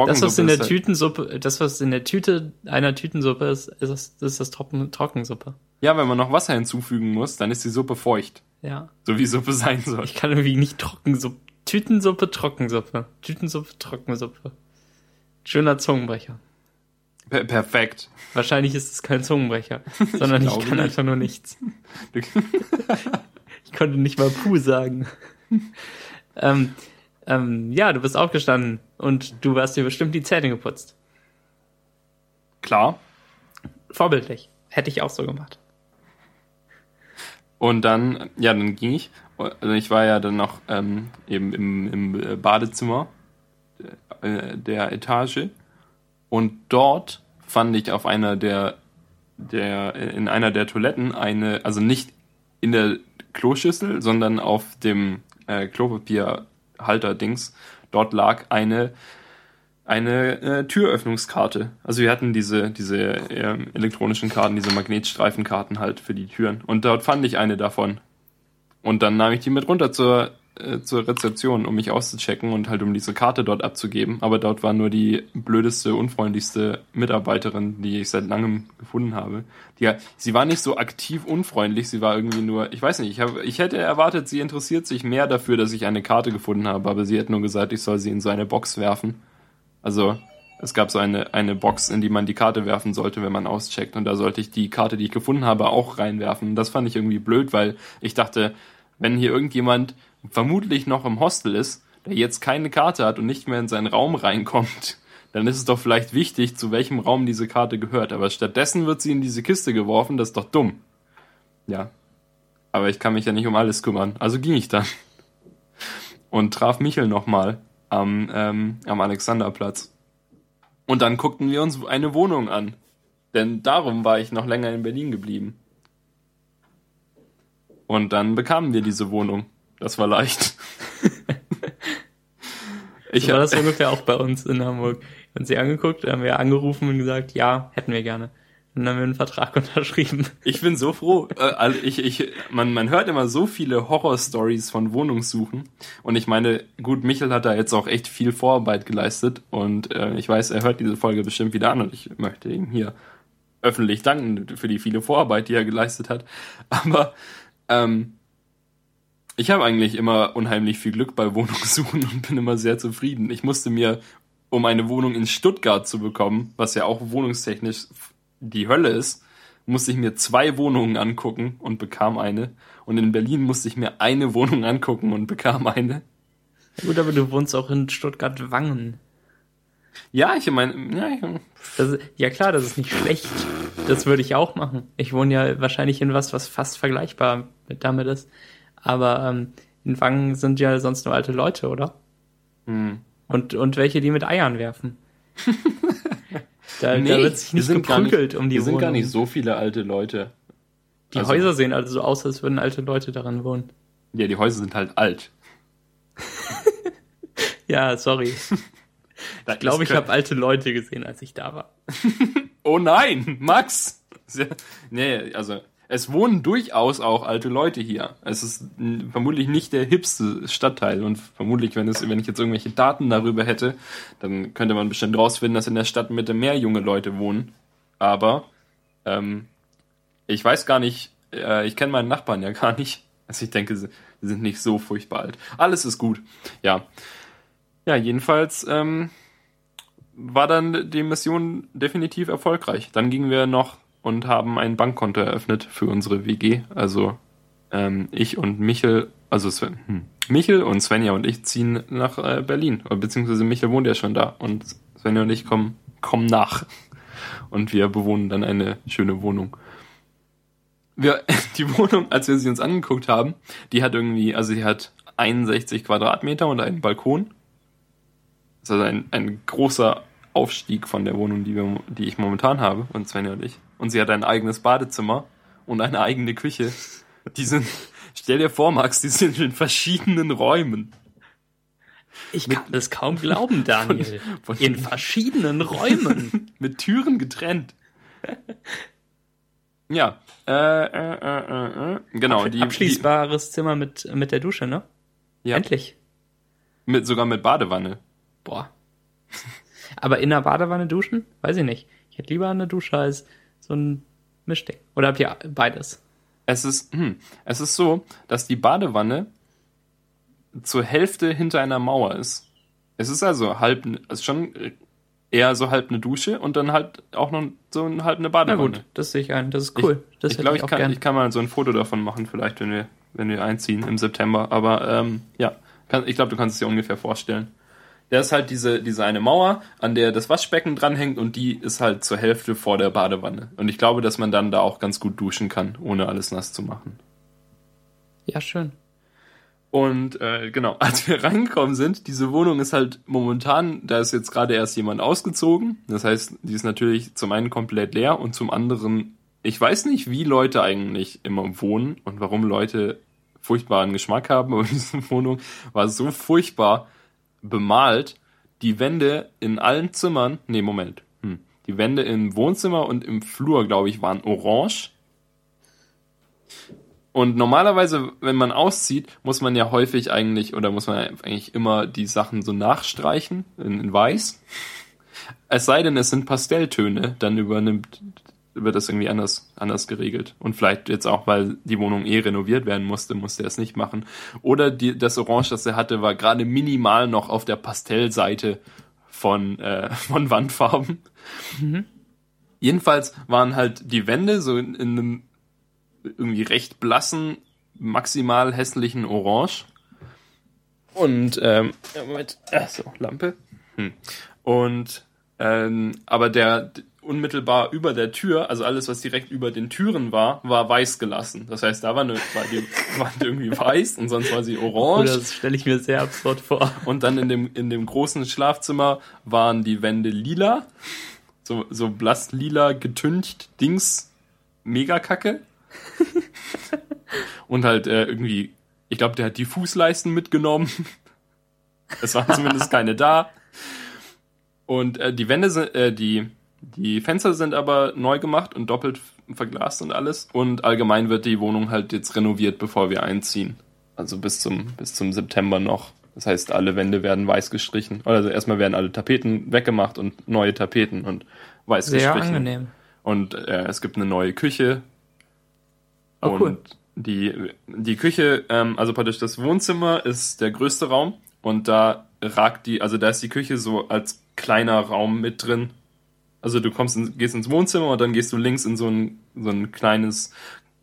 das, was in der halt Tütensuppe, das, was in der Tüte einer Tütensuppe ist, ist das, ist das Trocken, Trockensuppe. Ja, wenn man noch Wasser hinzufügen muss, dann ist die Suppe feucht. Ja. So wie Suppe sein soll. Ich kann irgendwie nicht Trockensuppe. Tütensuppe, Trockensuppe. Tütensuppe, Trockensuppe. Schöner Zungenbrecher. Per perfekt. Wahrscheinlich ist es kein Zungenbrecher, sondern ich, ich kann nicht. einfach nur nichts. ich konnte nicht mal Puh sagen. ähm, ähm, ja, du bist aufgestanden und du hast dir bestimmt die Zähne geputzt. Klar. Vorbildlich. Hätte ich auch so gemacht. Und dann, ja, dann ging ich. Also ich war ja dann noch ähm, eben im, im äh, Badezimmer äh, der Etage. Und dort fand ich auf einer der, der, in einer der Toiletten eine, also nicht in der Kloschüssel, sondern auf dem äh, Klopapierhalter-Dings, dort lag eine eine äh, Türöffnungskarte. Also wir hatten diese, diese äh, elektronischen Karten, diese Magnetstreifenkarten halt für die Türen. Und dort fand ich eine davon. Und dann nahm ich die mit runter zur, äh, zur Rezeption, um mich auszuchecken und halt um diese Karte dort abzugeben. Aber dort war nur die blödeste, unfreundlichste Mitarbeiterin, die ich seit langem gefunden habe. Die, sie war nicht so aktiv unfreundlich, sie war irgendwie nur, ich weiß nicht, ich, hab, ich hätte erwartet, sie interessiert sich mehr dafür, dass ich eine Karte gefunden habe, aber sie hat nur gesagt, ich soll sie in so eine Box werfen. Also es gab so eine, eine Box, in die man die Karte werfen sollte, wenn man auscheckt. Und da sollte ich die Karte, die ich gefunden habe, auch reinwerfen. Das fand ich irgendwie blöd, weil ich dachte, wenn hier irgendjemand vermutlich noch im Hostel ist, der jetzt keine Karte hat und nicht mehr in seinen Raum reinkommt, dann ist es doch vielleicht wichtig, zu welchem Raum diese Karte gehört. Aber stattdessen wird sie in diese Kiste geworfen, das ist doch dumm. Ja. Aber ich kann mich ja nicht um alles kümmern. Also ging ich dann. Und traf Michel nochmal am, ähm, am Alexanderplatz. Und dann guckten wir uns eine Wohnung an. Denn darum war ich noch länger in Berlin geblieben. Und dann bekamen wir diese Wohnung. Das war leicht. ich so war das ungefähr auch bei uns in Hamburg. Wir haben sie angeguckt, haben wir angerufen und gesagt, ja, hätten wir gerne. Und dann haben wir einen Vertrag unterschrieben. Ich bin so froh. Also ich, ich, man, man hört immer so viele Horror-Stories von Wohnungssuchen. Und ich meine, gut, Michel hat da jetzt auch echt viel Vorarbeit geleistet. Und äh, ich weiß, er hört diese Folge bestimmt wieder an. Und ich möchte ihm hier öffentlich danken für die viele Vorarbeit, die er geleistet hat. Aber ähm, ich habe eigentlich immer unheimlich viel Glück bei Wohnungssuchen und bin immer sehr zufrieden. Ich musste mir, um eine Wohnung in Stuttgart zu bekommen, was ja auch wohnungstechnisch die Hölle ist, musste ich mir zwei Wohnungen angucken und bekam eine. Und in Berlin musste ich mir eine Wohnung angucken und bekam eine. Gut, aber du wohnst auch in Stuttgart-Wangen. Ja, ich meine, ja, ich ja klar, das ist nicht schlecht. Das würde ich auch machen. Ich wohne ja wahrscheinlich in was, was fast vergleichbar mit damit ist. Aber ähm, in Wangen sind ja sonst nur alte Leute, oder? Hm. Und, und welche, die mit Eiern werfen. Da, nee, da wird sich nicht geprügelt nicht, um die Wohnung. sind gar nicht so viele alte Leute. Die also, Häuser sehen also so aus, als würden alte Leute daran wohnen. Ja, die Häuser sind halt alt. ja, sorry. ich glaube, ich habe alte Leute gesehen, als ich da war. oh nein, Max! nee, also es wohnen durchaus auch alte Leute hier. Es ist vermutlich nicht der hipste Stadtteil und vermutlich, wenn es, wenn ich jetzt irgendwelche Daten darüber hätte, dann könnte man bestimmt rausfinden, dass in der Stadtmitte mehr junge Leute wohnen. Aber ähm, ich weiß gar nicht, äh, ich kenne meinen Nachbarn ja gar nicht. Also ich denke, sie sind nicht so furchtbar alt. Alles ist gut. Ja. Ja, jedenfalls ähm, war dann die Mission definitiv erfolgreich. Dann gingen wir noch und haben ein Bankkonto eröffnet für unsere WG. Also ähm, ich und Michel, also Sven, hm, Michel und Svenja und ich ziehen nach äh, Berlin. Beziehungsweise Michel wohnt ja schon da und Svenja und ich kommen, kommen nach. Und wir bewohnen dann eine schöne Wohnung. Wir, die Wohnung, als wir sie uns angeguckt haben, die hat irgendwie, also sie hat 61 Quadratmeter und einen Balkon. Das ist also ein, ein großer Aufstieg von der Wohnung, die, wir, die ich momentan habe, und Svenja und ich. Und sie hat ein eigenes Badezimmer und eine eigene Küche. Die sind, stell dir vor, Max, die sind in verschiedenen Räumen. Ich kann das kaum glauben, Daniel. Von, von in verschiedenen Räumen. mit Türen getrennt. Ja, äh, äh, äh, äh, äh. genau. Ab, die, abschließbares die, Zimmer mit, mit der Dusche, ne? Ja. Endlich. Mit, sogar mit Badewanne. Boah. Aber in der Badewanne duschen? Weiß ich nicht. Ich hätte lieber eine Dusche als so ein Mischding. Oder habt ihr beides? Es ist, hm, es ist so, dass die Badewanne zur Hälfte hinter einer Mauer ist. Es ist also halb, also schon eher so halb eine Dusche und dann halt auch noch so ein, halb eine Badewanne. Na gut, das sehe ich ein. Das ist cool. Ich, ich glaube, ich, kann, ich kann mal so ein Foto davon machen, vielleicht, wenn wir, wenn wir einziehen im September. Aber ähm, ja, kann, ich glaube, du kannst es dir ungefähr vorstellen. Da ist halt diese, diese eine Mauer, an der das Waschbecken dranhängt und die ist halt zur Hälfte vor der Badewanne. Und ich glaube, dass man dann da auch ganz gut duschen kann, ohne alles nass zu machen. Ja, schön. Und äh, genau, als wir reingekommen sind, diese Wohnung ist halt momentan, da ist jetzt gerade erst jemand ausgezogen. Das heißt, die ist natürlich zum einen komplett leer und zum anderen, ich weiß nicht, wie Leute eigentlich immer wohnen und warum Leute furchtbaren Geschmack haben, aber diese Wohnung war so furchtbar, bemalt. Die Wände in allen Zimmern, nee, Moment. Hm. Die Wände im Wohnzimmer und im Flur, glaube ich, waren orange. Und normalerweise, wenn man auszieht, muss man ja häufig eigentlich, oder muss man eigentlich immer die Sachen so nachstreichen in, in weiß. Es sei denn, es sind Pastelltöne, dann übernimmt wird das irgendwie anders, anders geregelt. Und vielleicht jetzt auch, weil die Wohnung eh renoviert werden musste, musste er es nicht machen. Oder die, das Orange, das er hatte, war gerade minimal noch auf der Pastellseite von, äh, von Wandfarben. Mhm. Jedenfalls waren halt die Wände so in, in einem irgendwie recht blassen, maximal hässlichen Orange. Und, ähm, Moment, ach so, Lampe. Hm. Und, ähm, aber der, unmittelbar über der Tür, also alles, was direkt über den Türen war, war weiß gelassen. Das heißt, da war, eine, war die Wand irgendwie weiß und sonst war sie orange. Das stelle ich mir sehr absurd vor. Und dann in dem, in dem großen Schlafzimmer waren die Wände lila. So, so blass lila getüncht Dings. Mega kacke. und halt äh, irgendwie, ich glaube, der hat die Fußleisten mitgenommen. es waren zumindest keine da. Und äh, die Wände sind, äh, die die Fenster sind aber neu gemacht und doppelt verglast und alles. Und allgemein wird die Wohnung halt jetzt renoviert, bevor wir einziehen. Also bis zum, bis zum September noch. Das heißt, alle Wände werden weiß gestrichen. Also erstmal werden alle Tapeten weggemacht und neue Tapeten und weiß Sehr gestrichen. Sehr angenehm. Und äh, es gibt eine neue Küche. Oh, und cool. die, die Küche, ähm, also praktisch das Wohnzimmer ist der größte Raum und da ragt die, also da ist die Küche so als kleiner Raum mit drin also du kommst in, gehst ins Wohnzimmer und dann gehst du links in so ein, so ein kleines,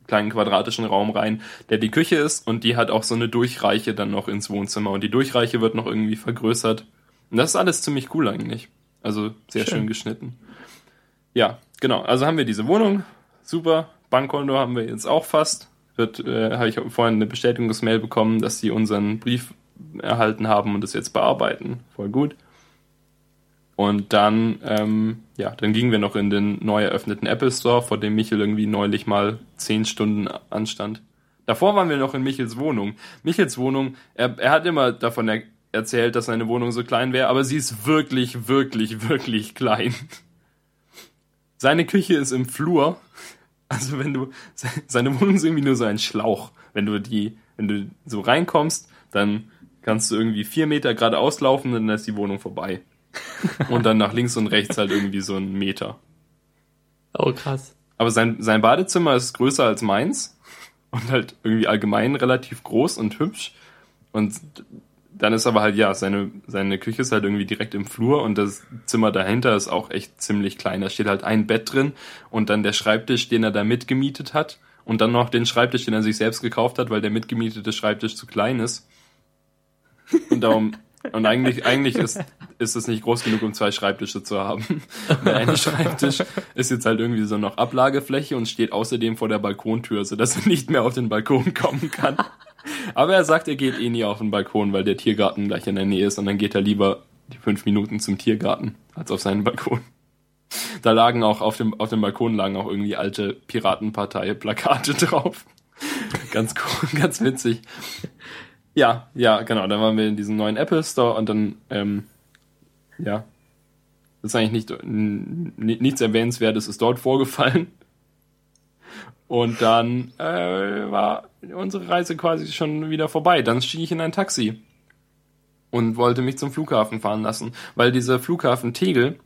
kleinen quadratischen Raum rein, der die Küche ist und die hat auch so eine Durchreiche dann noch ins Wohnzimmer und die Durchreiche wird noch irgendwie vergrößert. Und das ist alles ziemlich cool eigentlich. Also sehr schön, schön geschnitten. Ja, genau. Also haben wir diese Wohnung. Super. Bankkonto haben wir jetzt auch fast. Wird, äh, habe ich vorhin eine Bestätigungsmail bekommen, dass sie unseren Brief erhalten haben und das jetzt bearbeiten. Voll gut. Und dann, ähm, ja, dann gingen wir noch in den neu eröffneten Apple Store, vor dem Michel irgendwie neulich mal zehn Stunden anstand. Davor waren wir noch in Michels Wohnung. Michels Wohnung, er, er hat immer davon er erzählt, dass seine Wohnung so klein wäre, aber sie ist wirklich, wirklich, wirklich klein. Seine Küche ist im Flur. Also wenn du, seine Wohnung ist irgendwie nur so ein Schlauch. Wenn du die, wenn du so reinkommst, dann kannst du irgendwie vier Meter geradeaus laufen dann ist die Wohnung vorbei. Und dann nach links und rechts halt irgendwie so ein Meter. Oh, krass. Aber sein, sein Badezimmer ist größer als meins und halt irgendwie allgemein relativ groß und hübsch. Und dann ist aber halt, ja, seine, seine Küche ist halt irgendwie direkt im Flur und das Zimmer dahinter ist auch echt ziemlich klein. Da steht halt ein Bett drin und dann der Schreibtisch, den er da mitgemietet hat und dann noch den Schreibtisch, den er sich selbst gekauft hat, weil der mitgemietete Schreibtisch zu klein ist. Und darum, und eigentlich, eigentlich ist, ist es nicht groß genug, um zwei Schreibtische zu haben. Der eine Schreibtisch ist jetzt halt irgendwie so noch Ablagefläche und steht außerdem vor der Balkontür, sodass er nicht mehr auf den Balkon kommen kann. Aber er sagt, er geht eh nie auf den Balkon, weil der Tiergarten gleich in der Nähe ist und dann geht er lieber die fünf Minuten zum Tiergarten als auf seinen Balkon. Da lagen auch auf dem, auf dem Balkon lagen auch irgendwie alte Piratenpartei-Plakate drauf. ganz cool, ganz witzig. Ja, ja, genau. Dann waren wir in diesem neuen Apple Store und dann, ähm, ja, das ist eigentlich nicht, nichts Erwähnenswertes ist dort vorgefallen. Und dann äh, war unsere Reise quasi schon wieder vorbei. Dann stieg ich in ein Taxi und wollte mich zum Flughafen fahren lassen, weil dieser Flughafen Tegel,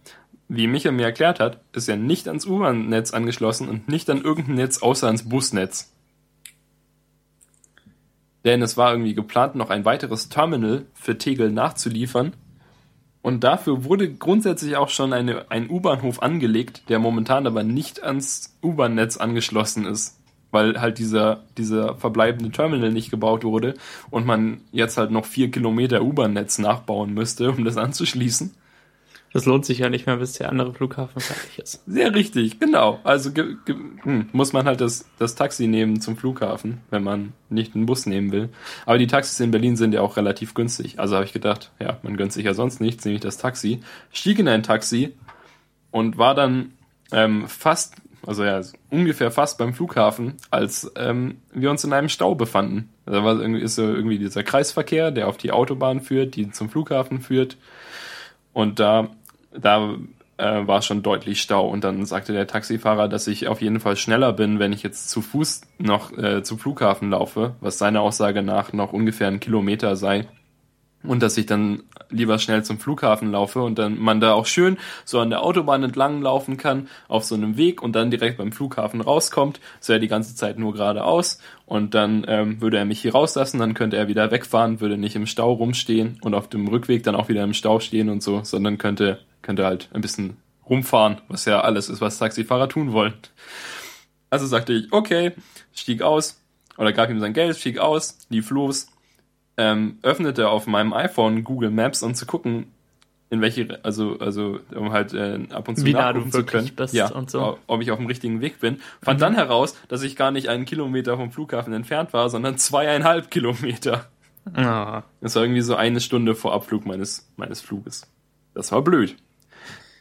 wie Michael mir erklärt hat, ist ja nicht ans U-Bahn-Netz angeschlossen und nicht an irgendein Netz außer ans Busnetz. Denn es war irgendwie geplant, noch ein weiteres Terminal für Tegel nachzuliefern. Und dafür wurde grundsätzlich auch schon eine, ein U-Bahnhof angelegt, der momentan aber nicht ans U-Bahn-Netz angeschlossen ist, weil halt dieser, dieser verbleibende Terminal nicht gebaut wurde und man jetzt halt noch vier Kilometer U-Bahn-Netz nachbauen müsste, um das anzuschließen. Das lohnt sich ja nicht mehr, bis der andere Flughafen fertig ist. Sehr richtig, genau. Also hm, muss man halt das, das Taxi nehmen zum Flughafen, wenn man nicht einen Bus nehmen will. Aber die Taxis in Berlin sind ja auch relativ günstig. Also habe ich gedacht, ja, man gönnt sich ja sonst nichts, nehme ich das Taxi. Stieg in ein Taxi und war dann ähm, fast, also ja, ungefähr fast beim Flughafen, als ähm, wir uns in einem Stau befanden. Da war irgendwie, ist so irgendwie dieser Kreisverkehr, der auf die Autobahn führt, die zum Flughafen führt. Und da da äh, war schon deutlich Stau. Und dann sagte der Taxifahrer, dass ich auf jeden Fall schneller bin, wenn ich jetzt zu Fuß noch äh, zum Flughafen laufe, was seiner Aussage nach noch ungefähr ein Kilometer sei. Und dass ich dann lieber schnell zum Flughafen laufe und dann man da auch schön so an der Autobahn entlang laufen kann auf so einem Weg und dann direkt beim Flughafen rauskommt, so er die ganze Zeit nur geradeaus. Und dann ähm, würde er mich hier rauslassen, dann könnte er wieder wegfahren, würde nicht im Stau rumstehen und auf dem Rückweg dann auch wieder im Stau stehen und so, sondern könnte könnte halt ein bisschen rumfahren, was ja alles ist, was Taxifahrer tun wollen. Also sagte ich, okay, stieg aus oder gab ihm sein Geld, stieg aus, lief los ähm, öffnete auf meinem iPhone Google Maps, um zu gucken, in welche, also, also, um halt äh, ab und zu Wie nah du zu können, ja, so. ob ich auf dem richtigen Weg bin. Fand mhm. dann heraus, dass ich gar nicht einen Kilometer vom Flughafen entfernt war, sondern zweieinhalb Kilometer. Ah. Das war irgendwie so eine Stunde vor Abflug meines, meines Fluges. Das war blöd.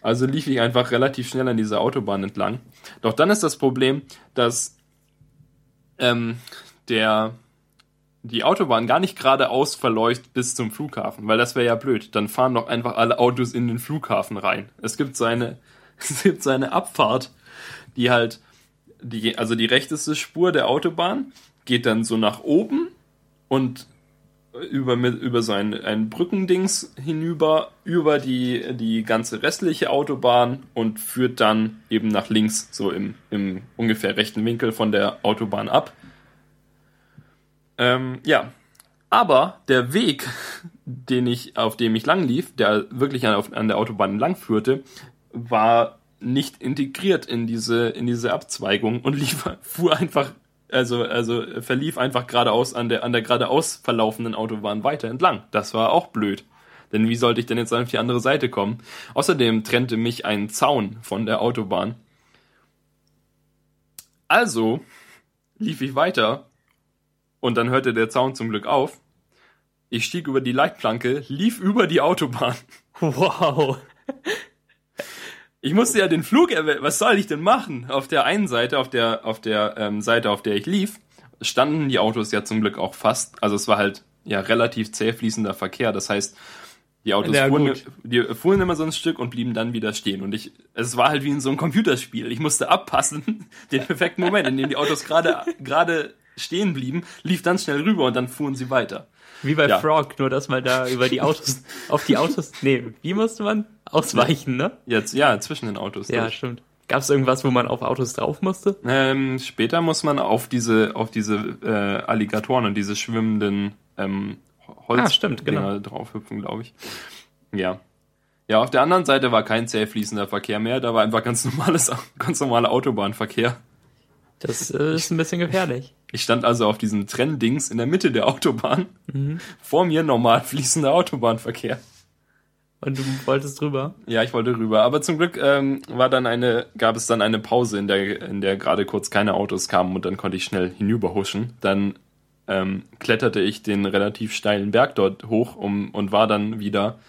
Also lief ich einfach relativ schnell an dieser Autobahn entlang. Doch dann ist das Problem, dass ähm, der die Autobahn gar nicht geradeaus verläuft bis zum Flughafen, weil das wäre ja blöd. Dann fahren doch einfach alle Autos in den Flughafen rein. Es gibt so eine, es gibt so eine Abfahrt, die halt, die, also die rechteste Spur der Autobahn geht dann so nach oben und über, über so ein, Brückendings hinüber, über die, die ganze restliche Autobahn und führt dann eben nach links, so im, im ungefähr rechten Winkel von der Autobahn ab. Ähm, ja. Aber der Weg, den ich, auf dem ich lang lief, der wirklich an, an der Autobahn lang führte, war nicht integriert in diese, in diese Abzweigung und lief, fuhr einfach, also, also verlief einfach geradeaus an der, an der geradeaus verlaufenden Autobahn weiter entlang. Das war auch blöd. Denn wie sollte ich denn jetzt auf die andere Seite kommen? Außerdem trennte mich ein Zaun von der Autobahn. Also lief ich weiter und dann hörte der Zaun zum Glück auf. Ich stieg über die Leitplanke, lief über die Autobahn. Wow. Ich musste ja den Flug erwähnen. Was soll ich denn machen? Auf der einen Seite, auf der, auf der ähm, Seite, auf der ich lief, standen die Autos ja zum Glück auch fast. Also es war halt ja relativ zäh fließender Verkehr. Das heißt, Die Autos Ja, fuhren, die fuhren immer so ein Stück und blieben dann wieder stehen. Und ich, es war halt wie in so einem Computerspiel. Ich musste abpassen, den perfekten Moment, in dem die Autos gerade, gerade stehen blieben, lief dann schnell rüber und dann fuhren sie weiter. Wie bei Ja. Frog, nur dass man da über die Autos, auf die Autos, nee, wie musste man? Ausweichen, ne? Jetzt, ja, zwischen den Autos. Ja, durch. stimmt. Gab es irgendwas, wo man auf Autos drauf musste? Ähm, später muss man auf diese, auf diese äh, Alligatoren und diese schwimmenden ähm, Holz Ah, stimmt, genau. draufhüpfen, glaube ich. Ja. Ja, auf der anderen Seite war kein zäh fließender Verkehr mehr, da war einfach ganz normales, ganz normaler Autobahnverkehr. Das äh, ist ein bisschen gefährlich. Ich stand also auf diesem Trenndings in der Mitte der Autobahn. Mhm. Vor mir normal fließender Autobahnverkehr. Und du wolltest drüber? Ja, ich wollte rüber. Aber zum Glück ähm, war dann eine, gab es dann eine Pause, in der, in der gerade kurz keine Autos kamen und dann konnte ich schnell hinüberhuschen. Dann ähm, kletterte ich den relativ steilen Berg dort hoch um, und war dann wieder,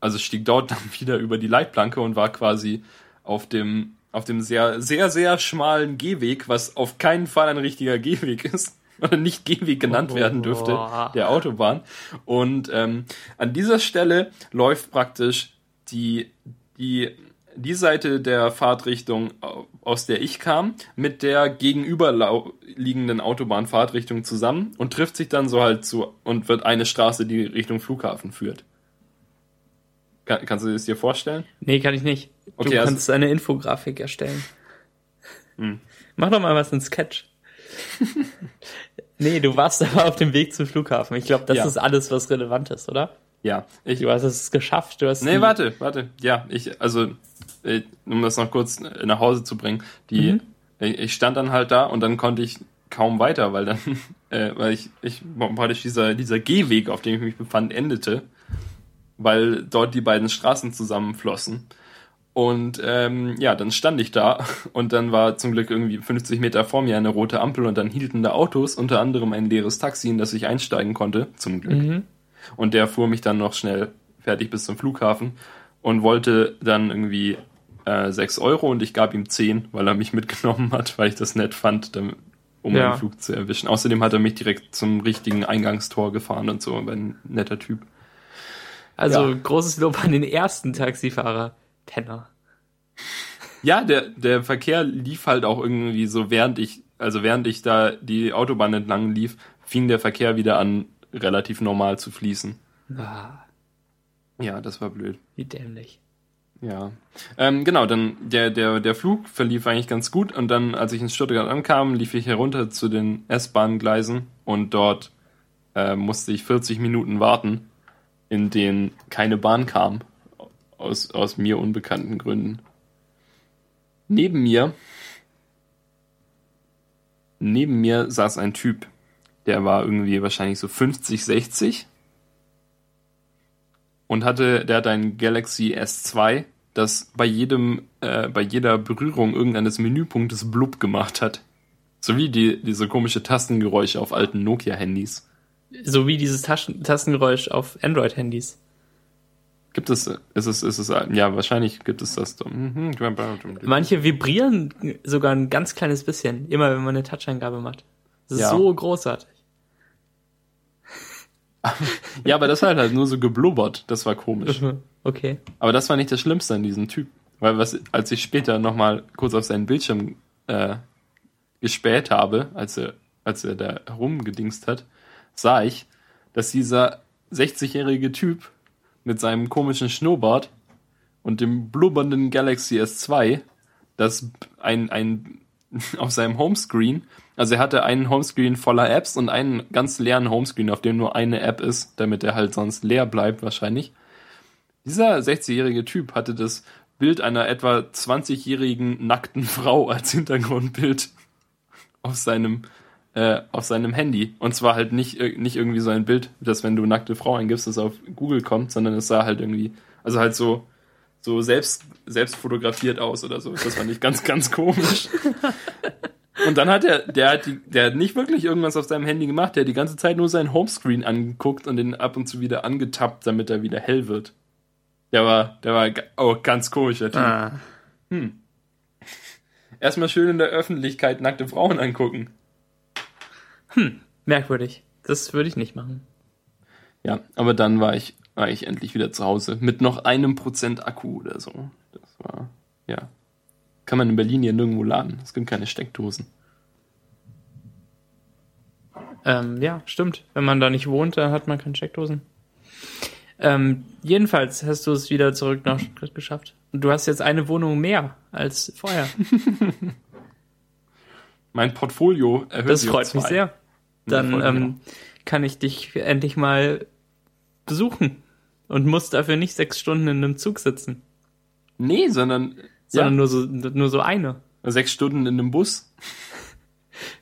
also stieg dort dann wieder über die Leitplanke und war quasi auf dem, auf dem sehr, sehr, sehr schmalen Gehweg, was auf keinen Fall ein richtiger Gehweg ist. Oder nicht Gehweg genannt werden dürfte, der Autobahn. Und ähm, an dieser Stelle läuft praktisch die, die, die Seite der Fahrtrichtung, au- aus der ich kam, mit der gegenüberliegenden Autobahnfahrtrichtung zusammen und trifft sich dann so halt zu und wird eine Straße, die Richtung Flughafen führt. Kann, kannst du das dir vorstellen? Nee, kann ich nicht. Du Okay, also- kannst eine Infografik erstellen. Hm. Mach doch mal was in Sketch. nee, du warst aber auf dem Weg zum Flughafen. Ich glaube, das Ja. ist alles, was relevant ist, oder? Ja, ich, Du hast es geschafft. Du hast Nee, warte, warte. Ja, ich, also, um das noch kurz nach Hause zu bringen, die, Mhm. ich ich stand dann halt da und dann konnte ich kaum weiter, weil dann, äh, weil ich, ich, praktisch dieser, dieser Gehweg, auf dem ich mich befand, endete, weil dort die beiden Straßen zusammenflossen. Und ähm, ja, dann stand ich da und dann war zum Glück irgendwie 50 Meter vor mir eine rote Ampel und dann hielten da Autos, unter anderem ein leeres Taxi, in das ich einsteigen konnte, zum Glück. Mhm. Und der fuhr mich dann noch schnell fertig bis zum Flughafen und wollte dann irgendwie äh, 6 Euro und ich gab ihm 10, weil er mich mitgenommen hat, weil ich das nett fand, damit, um Ja. Flug zu erwischen. Außerdem hat er mich direkt zum richtigen Eingangstor gefahren und so, ein netter Typ. Also Ja. großes Lob an den ersten Taxifahrer. Penner. Ja, der, der Verkehr lief halt auch irgendwie so, während ich, also während ich da die Autobahn entlang lief, fing der Verkehr wieder an, relativ normal zu fließen. Ah, Ja, das war blöd. wie dämlich. Ja, ähm, genau, dann der, der, der Flug verlief eigentlich ganz gut und dann, als ich in Stuttgart ankam, lief ich herunter zu den S-Bahn-Gleisen und dort äh, musste ich 40 Minuten warten, in denen keine Bahn kam, aus, aus mir unbekannten Gründen. Neben mir, neben mir saß ein Typ, der war irgendwie wahrscheinlich so 50, 60 und hatte, der hatte ein Galaxy S2, das bei jedem, äh, bei jeder Berührung irgendeines Menüpunktes blub gemacht hat. So wie die, diese komische Tastengeräusche auf alten Nokia-Handys. So wie dieses Taschen Tastengeräusch auf Android-Handys. Gibt es, ist es, ist es, ja, wahrscheinlich gibt es das. Manche vibrieren sogar ein ganz kleines bisschen, immer wenn man eine Touch-Eingabe macht. Das ist Ja. so großartig. Ja, aber das hat halt nur so geblubbert. Das war komisch. Okay. Aber das war nicht das Schlimmste an diesem Typ. Weil was, als ich später nochmal kurz auf seinen Bildschirm äh, gespäht habe, als er, als er da herumgedingst hat, sah ich, dass dieser 60-jährige Typ mit seinem komischen Schnurrbart und dem blubbernden Galaxy S2, das ein, ein auf seinem Homescreen, also er hatte einen Homescreen voller Apps und einen ganz leeren Homescreen, auf dem nur eine App ist, damit er halt sonst leer bleibt wahrscheinlich. Dieser 60-jährige Typ hatte das Bild einer etwa 20-jährigen nackten Frau als Hintergrundbild auf seinem äh, auf seinem Handy. Und zwar halt nicht, äh, nicht irgendwie so ein Bild, dass wenn du nackte Frau eingibst, das auf Google kommt, sondern es sah halt irgendwie, also halt so, so selbst, selbst fotografiert aus oder so. Das fand ich ganz, ganz komisch. Und dann hat er, der hat, die, der hat nicht wirklich irgendwas auf seinem Handy gemacht, der hat die ganze Zeit nur seinen Homescreen angeguckt und den ab und zu wieder angetappt, damit er wieder hell wird. Der war, der war oh, ganz komisch, der Typ. Ah. Erstmal schön in der Öffentlichkeit nackte Frauen angucken. Merkwürdig. Das würde ich nicht machen. Ja, aber dann war ich war ich endlich wieder zu Hause. Mit noch einem Prozent Akku oder so. Das war, ja. Kann man in Berlin ja nirgendwo laden. Es gibt keine Steckdosen. Ähm, ja, stimmt. Wenn man da nicht wohnt, dann hat man keine Steckdosen. Ähm, jedenfalls hast du es wieder zurück nach Stuttgart geschafft. Und du hast jetzt eine Wohnung mehr als vorher. mein Portfolio erhöht Das freut mich sehr. Dann ähm, kann ich dich endlich mal besuchen und muss dafür nicht sechs Stunden in einem Zug sitzen. Nee, sondern, sondern ja. nur, so, nur so eine. Sechs Stunden in einem Bus.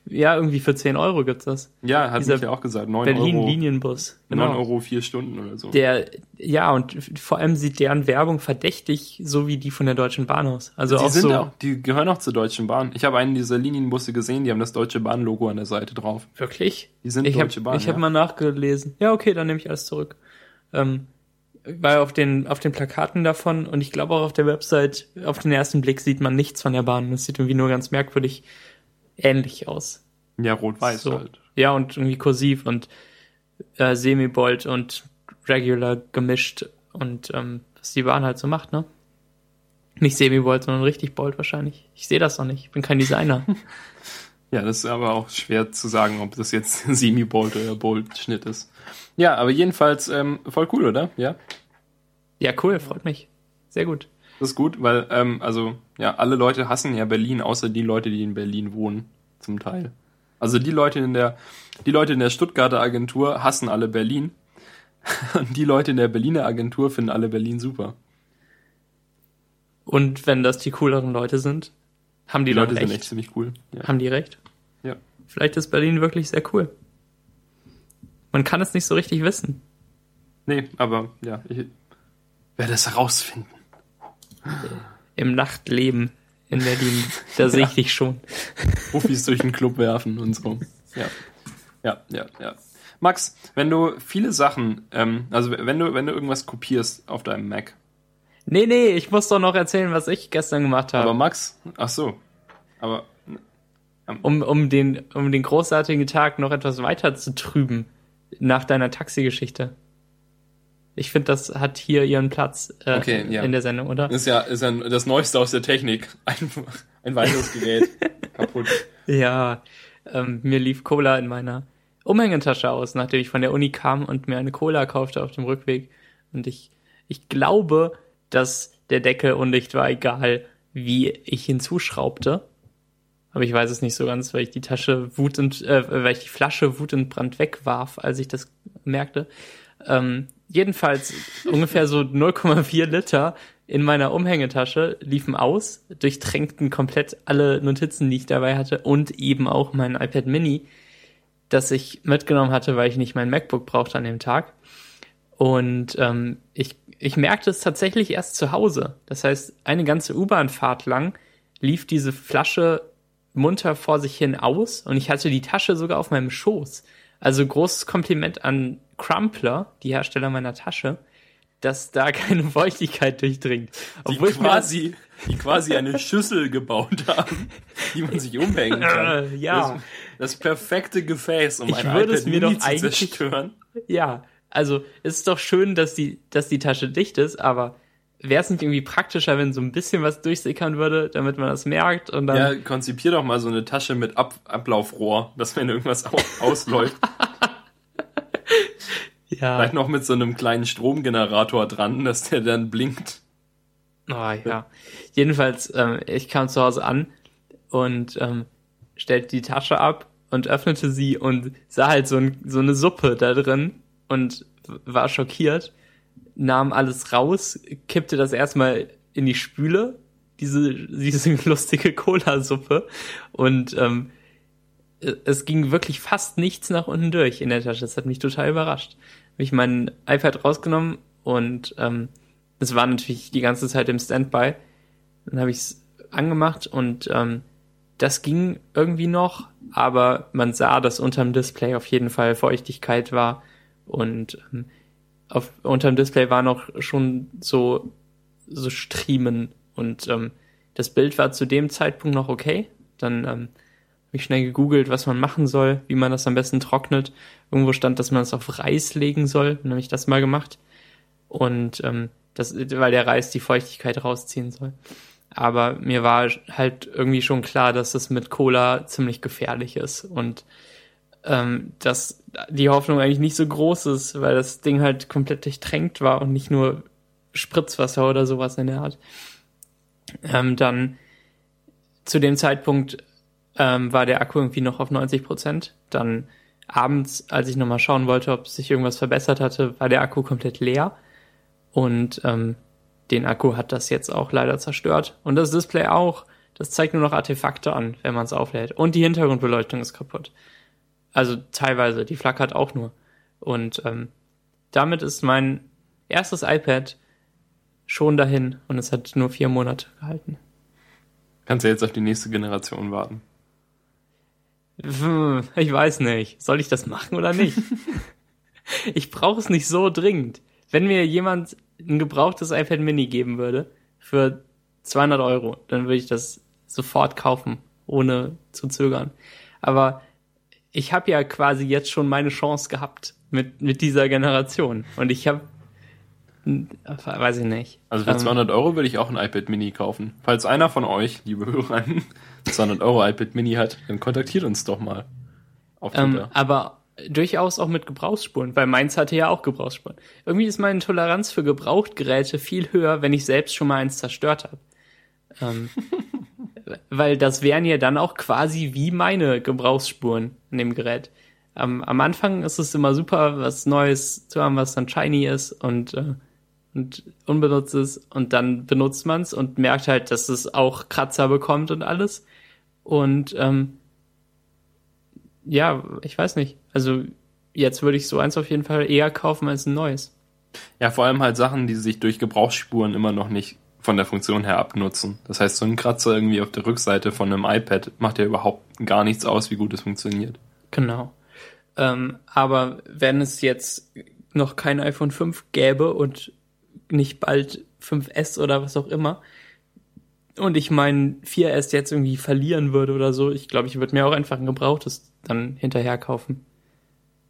Ja, irgendwie für 10 Euro gibt's das. Ja, hat Dieser ja auch gesagt. 9 Berlin-Linienbus. Genau. 9 Euro vier Stunden oder so. Der, ja, und vor allem sieht deren Werbung verdächtig so wie die von der Deutschen Bahn aus. Also die auch sind so. Auch, die gehören auch zur Deutschen Bahn. Ich habe einen dieser Linienbusse gesehen, die haben das Deutsche Bahn-Logo an der Seite drauf. Wirklich? Die sind ich Deutsche hab, Bahn. Ich ja. habe mal nachgelesen. Ja, okay, dann nehme ich alles zurück. Ähm, weil auf den, auf den Plakaten davon und ich glaube auch auf der Website, auf den ersten Blick sieht man nichts von der Bahn. Das sieht irgendwie nur ganz merkwürdig ähnlich aus. Ja, rot-weiß So. halt. Ja, und irgendwie kursiv und äh, Semi-Bold und Regular gemischt und ähm, was die Bahn halt so macht, ne? Nicht Semi-Bold, sondern richtig Bold wahrscheinlich. Ich sehe das noch nicht. Ich bin kein Designer. Ja, das ist aber auch schwer zu sagen, ob das jetzt Semi-Bold oder Bold-Schnitt ist. Ja, aber jedenfalls ähm, voll cool, oder? Ja, ja, cool, freut mich. Sehr gut. Das ist gut, weil, ähm, also, ja, alle Leute hassen ja Berlin, außer die Leute, die in Berlin wohnen, zum Teil. Also die Leute in der, die Leute in der Stuttgarter Agentur hassen alle Berlin. Und die Leute in der Berliner Agentur finden alle Berlin super. Und wenn das die cooleren Leute sind, haben die, Die Leute dann sind recht. echt ziemlich cool. Ja. Haben die recht? Ja. Vielleicht ist Berlin wirklich sehr cool. Man kann es nicht so richtig wissen. Nee, aber ja, ich werde es herausfinden. Im Nachtleben in Berlin, da sehe ich dich schon. Profis durch den Club werfen und so. Ja. Ja, ja, ja. Max, wenn du viele Sachen, ähm, also wenn du, wenn du irgendwas kopierst auf deinem Mac, Nee, nee, ich muss doch noch erzählen, was ich gestern gemacht habe. aber Max, ach so, aber um, um, den, um den großartigen Tag noch etwas weiter zu trüben nach deiner Taxigeschichte. Ich finde, das hat hier ihren Platz äh, Okay, ja. in der Sendung, oder? ist ja, ist ja das Neueste aus der Technik. Ein, ein weiteres Gerät kaputt. Ja, ähm, mir lief Cola in meiner Umhängetasche aus, nachdem ich von der Uni kam und mir eine Cola kaufte auf dem Rückweg. Und ich, ich glaube, dass der Deckel undicht war, egal wie ich hinzuschraubte. Aber ich weiß es nicht so ganz, weil ich die Tasche wutend, äh, weil ich die Flasche wutend brand wegwarf, als ich das merkte. Ähm, jedenfalls ungefähr so 0,4 Liter in meiner Umhängetasche liefen aus, durchtränkten komplett alle Notizen, die ich dabei hatte und eben auch mein iPad Mini, das ich mitgenommen hatte, weil ich nicht mein MacBook brauchte an dem Tag. Und ähm, ich, ich merkte es tatsächlich erst zu Hause. Das heißt, eine ganze U-Bahn-Fahrt lang lief diese Flasche munter vor sich hin aus und ich hatte die Tasche sogar auf meinem Schoß. Also großes Kompliment an Crumpler, die Hersteller meiner Tasche, dass da keine Feuchtigkeit durchdringt. Die Obwohl das- quasi, die quasi eine Schüssel gebaut haben, die man sich umhängen kann. Äh, ja. Das, das perfekte Gefäß, um Ich ein würde iPad es mir Mini doch zu eigentlich- zerstören. Ja, also es ist doch schön, dass die, dass die Tasche dicht ist, aber wäre es nicht irgendwie praktischer, wenn so ein bisschen was durchsickern würde, damit man das merkt und dann. Ja, konzipier doch mal so eine Tasche mit Ab Ablaufrohr, dass wenn irgendwas au ausläuft, Ja, vielleicht noch mit so einem kleinen Stromgenerator dran, dass der dann blinkt. oh, ja. Jedenfalls, ähm, ich kam zu Hause an und ähm, stellte die Tasche ab und öffnete sie und sah halt so, ein, so eine Suppe da drin und war schockiert, nahm alles raus, kippte das erstmal in die Spüle, diese, diese lustige Cola-Suppe und ähm, es ging wirklich fast nichts nach unten durch in der Tasche. Das hat mich total überrascht. Habe ich mein iPad rausgenommen und ähm, es war natürlich die ganze Zeit im Standby. Dann habe ich es angemacht und ähm, das ging irgendwie noch, aber man sah, dass unterm Display auf jeden Fall Feuchtigkeit war und ähm, auf, unterm Display war noch schon so, so Striemen und ähm, das Bild war zu dem Zeitpunkt noch okay. Dann ähm, habe ich schnell gegoogelt, was man machen soll, wie man das am besten trocknet. Irgendwo stand, dass man es auf Reis legen soll. Dann habe ich das mal gemacht. Und ähm, das, weil der Reis die Feuchtigkeit rausziehen soll. Aber mir war halt irgendwie schon klar, dass das mit Cola ziemlich gefährlich ist und ähm, dass die Hoffnung eigentlich nicht so groß ist, weil das Ding halt komplett durchtränkt war und nicht nur Spritzwasser oder sowas in der Art. Ähm, dann zu dem Zeitpunkt ähm, war der Akku irgendwie noch auf 90 Prozent. Dann abends, als ich nochmal schauen wollte, ob sich irgendwas verbessert hatte, war der Akku komplett leer. Und ähm, den Akku hat das jetzt auch leider zerstört. Und das Display auch. Das zeigt nur noch Artefakte an, wenn man es auflädt. Und die Hintergrundbeleuchtung ist kaputt. Also teilweise, die flackert auch nur. Und ähm, damit ist mein erstes iPad schon dahin und es hat nur vier Monate gehalten. Kannst du jetzt auf die nächste Generation warten? Ich weiß nicht. Soll ich das machen oder nicht? ich brauche es nicht so dringend. Wenn mir jemand ein gebrauchtes iPad Mini geben würde für 200 Euro, dann würde ich das sofort kaufen, ohne zu zögern. Aber ich habe ja quasi jetzt schon meine Chance gehabt mit, mit dieser Generation. Und ich habe, weiß ich nicht. Also für 200 ähm, Euro würde ich auch ein iPad Mini kaufen. Falls einer von euch, liebe Hörer, ein 200 Euro iPad Mini hat, dann kontaktiert uns doch mal. Auf Ähm, aber durchaus auch mit Gebrauchsspuren, weil meins hatte ja auch Gebrauchsspuren. Irgendwie ist meine Toleranz für Gebrauchtgeräte viel höher, wenn ich selbst schon mal eins zerstört habe. Ähm, weil das wären ja dann auch quasi wie meine Gebrauchsspuren in dem Gerät. Ähm, am Anfang ist es immer super, was Neues zu haben, was dann shiny ist und, äh, und unbenutzt ist. Und dann benutzt man es und merkt halt, dass es auch Kratzer bekommt und alles. Und ähm, ja, ich weiß nicht. Also jetzt würde ich so eins auf jeden Fall eher kaufen als ein neues. Ja, vor allem halt Sachen, die sich durch Gebrauchsspuren immer noch nicht von der Funktion her abnutzen. Das heißt, so ein Kratzer irgendwie auf der Rückseite von einem iPad macht ja überhaupt gar nichts aus, wie gut es funktioniert. Genau. Ähm, aber wenn es jetzt noch kein iPhone 5 gäbe und nicht bald 5S oder was auch immer, und ich mein 4S jetzt irgendwie verlieren würde oder so, ich glaube, ich würde mir auch einfach ein gebrauchtes dann hinterher kaufen.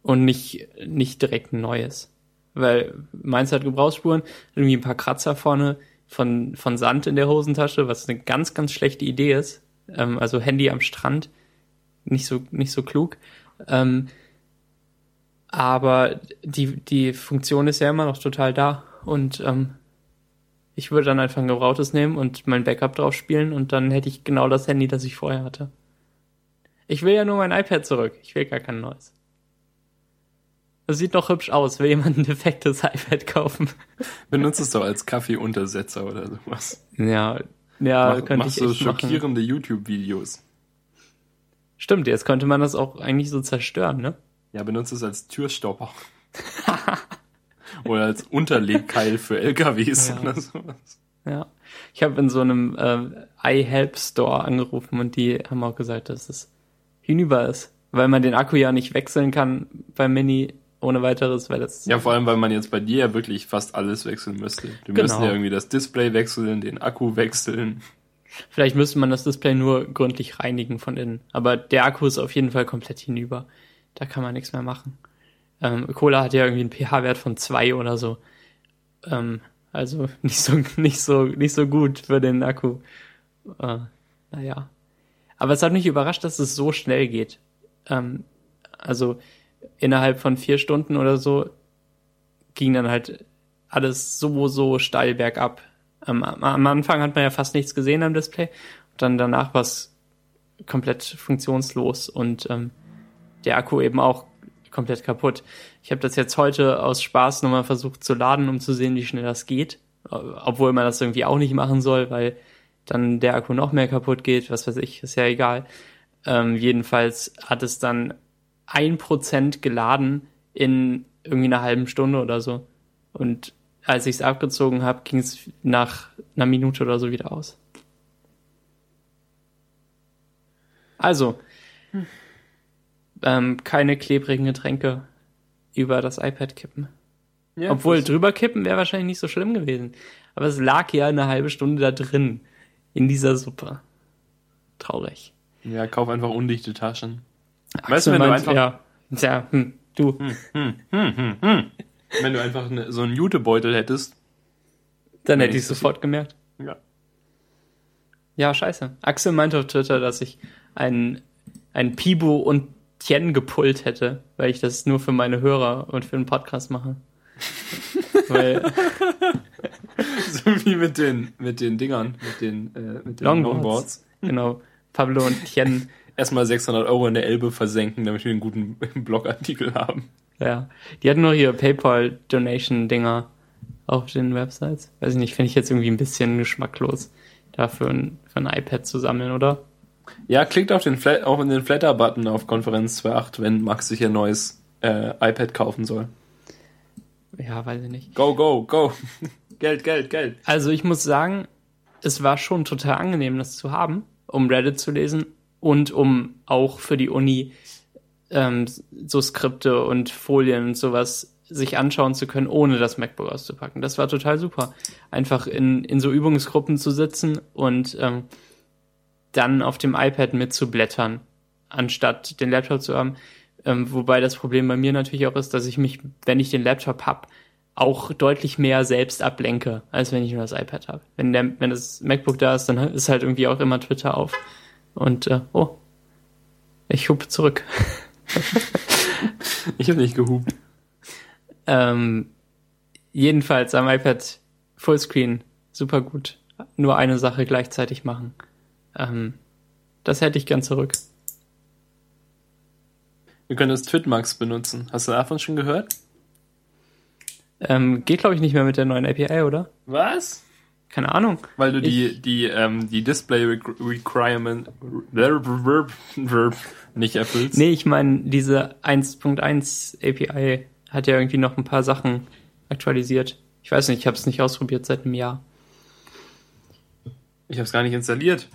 Und nicht, nicht direkt ein neues. Weil meins hat Gebrauchsspuren, irgendwie ein paar Kratzer vorne von, von Sand in der Hosentasche, was eine ganz, ganz schlechte Idee ist. Ähm, also Handy am Strand, nicht so, nicht so klug. Ähm, aber die, die Funktion ist ja immer noch total da. Und ähm, ich würde dann einfach ein gebrauchtes nehmen und mein Backup drauf spielen und dann hätte ich genau das Handy, das ich vorher hatte. Ich will ja nur mein iPad zurück. Ich will gar kein neues. Das sieht doch hübsch aus. Will jemand ein defektes iPad kaufen? Benutzt es doch als Kaffeeuntersetzer oder sowas. Ja, ja, Mach, könnte machst ich so schockierende YouTube-Videos. Stimmt, jetzt könnte man das auch eigentlich so zerstören, ne? Ja, benutzt es als Türstopper. Oder als Unterlegkeil für LKWs ja. oder sowas. Ja. Ich habe in so einem äh, iHelp Store angerufen und die haben auch gesagt, dass es hinüber ist. Weil man den Akku ja nicht wechseln kann beim Mini ohne weiteres, weil das. Ja, vor allem, weil man jetzt bei dir ja wirklich fast alles wechseln müsste. Du genau. müsstest ja irgendwie das Display wechseln, den Akku wechseln. Vielleicht müsste man das Display nur gründlich reinigen von innen. Aber der Akku ist auf jeden Fall komplett hinüber. Da kann man nichts mehr machen. Ähm, Cola hat ja irgendwie einen pH-Wert von zwei oder so. Ähm, also nicht so, nicht so, nicht so gut für den Akku. Äh, naja. Aber es hat mich überrascht, dass es so schnell geht. Ähm, also innerhalb von vier Stunden oder so ging dann halt alles so, so steil bergab. Ähm, am Anfang hat man ja fast nichts gesehen am Display. Und dann danach war es komplett funktionslos und ähm, der Akku eben auch komplett kaputt. Ich habe das jetzt heute aus Spaß nochmal versucht zu laden, um zu sehen, wie schnell das geht. Obwohl man das irgendwie auch nicht machen soll, weil dann der Akku noch mehr kaputt geht, was weiß ich, ist ja egal. Ähm, jedenfalls hat es dann ein Prozent geladen in irgendwie einer halben Stunde oder so. Und als ich es abgezogen habe, ging es nach einer Minute oder so wieder aus. Also, hm ähm, keine klebrigen Getränke über das iPad kippen. Ja, Obwohl drüber kippen wäre wahrscheinlich nicht so schlimm gewesen. Aber es lag ja eine halbe Stunde da drin. In dieser Suppe. Traurig. Ja, kauf einfach undichte Taschen. Axel weißt du, wenn meint, du einfach. Ja, ja hm, du. Hm, hm, hm, hm, hm. Wenn du einfach eine, so einen Jutebeutel hättest. Dann hätte ich das sofort gemerkt. Ja. Ja, scheiße. Axel meinte auf Twitter, dass ich ein, ein Pibo und Tien gepullt hätte, weil ich das nur für meine Hörer und für den Podcast mache. weil, So wie mit den, mit den Dingern, mit den, äh, mit den Longboards. genau, Pablo und Tien, Erstmal 600 Euro in der Elbe versenken, damit wir einen guten Blogartikel haben. ja. Die hatten noch hier PayPal-Donation-Dinger auf den Websites. Weiß ich nicht, finde ich jetzt irgendwie ein bisschen geschmacklos, dafür ein, für ein iPad zu sammeln, oder? Ja, klickt auf den, Flat, auf den Flatter-Button auf Konferenz 2.8, wenn Max sich ein neues äh, iPad kaufen soll. Ja, weiß ich nicht. Go, go, go. Geld, Geld, Geld. Also ich muss sagen, es war schon total angenehm, das zu haben, um Reddit zu lesen und um auch für die Uni ähm, so Skripte und Folien und sowas sich anschauen zu können, ohne das MacBook auszupacken. Das war total super. Einfach in, in so Übungsgruppen zu sitzen und ähm, dann auf dem iPad mitzublättern, anstatt den Laptop zu haben. Ähm, wobei das Problem bei mir natürlich auch ist, dass ich mich, wenn ich den Laptop hab, auch deutlich mehr selbst ablenke, als wenn ich nur das iPad habe. Wenn, der, wenn das MacBook da ist, dann ist halt irgendwie auch immer Twitter auf. Und, äh, oh, ich hub zurück. Ich habe nicht gehupt. Ähm, jedenfalls am iPad Fullscreen, super gut. Nur eine Sache gleichzeitig machen. Ähm, das hätte ich gern zurück. Wir können das Twitmax benutzen. Hast du davon schon gehört? Ähm, geht, glaube ich, nicht mehr mit der neuen API, oder? Was? Keine Ahnung. Weil du die, die, ähm, die Display Requ- Requirement nicht erfüllst. Nee, ich meine, diese 1.1 API hat ja irgendwie noch ein paar Sachen aktualisiert. Ich weiß nicht, ich habe es nicht ausprobiert seit einem Jahr. Ich habe es gar nicht installiert.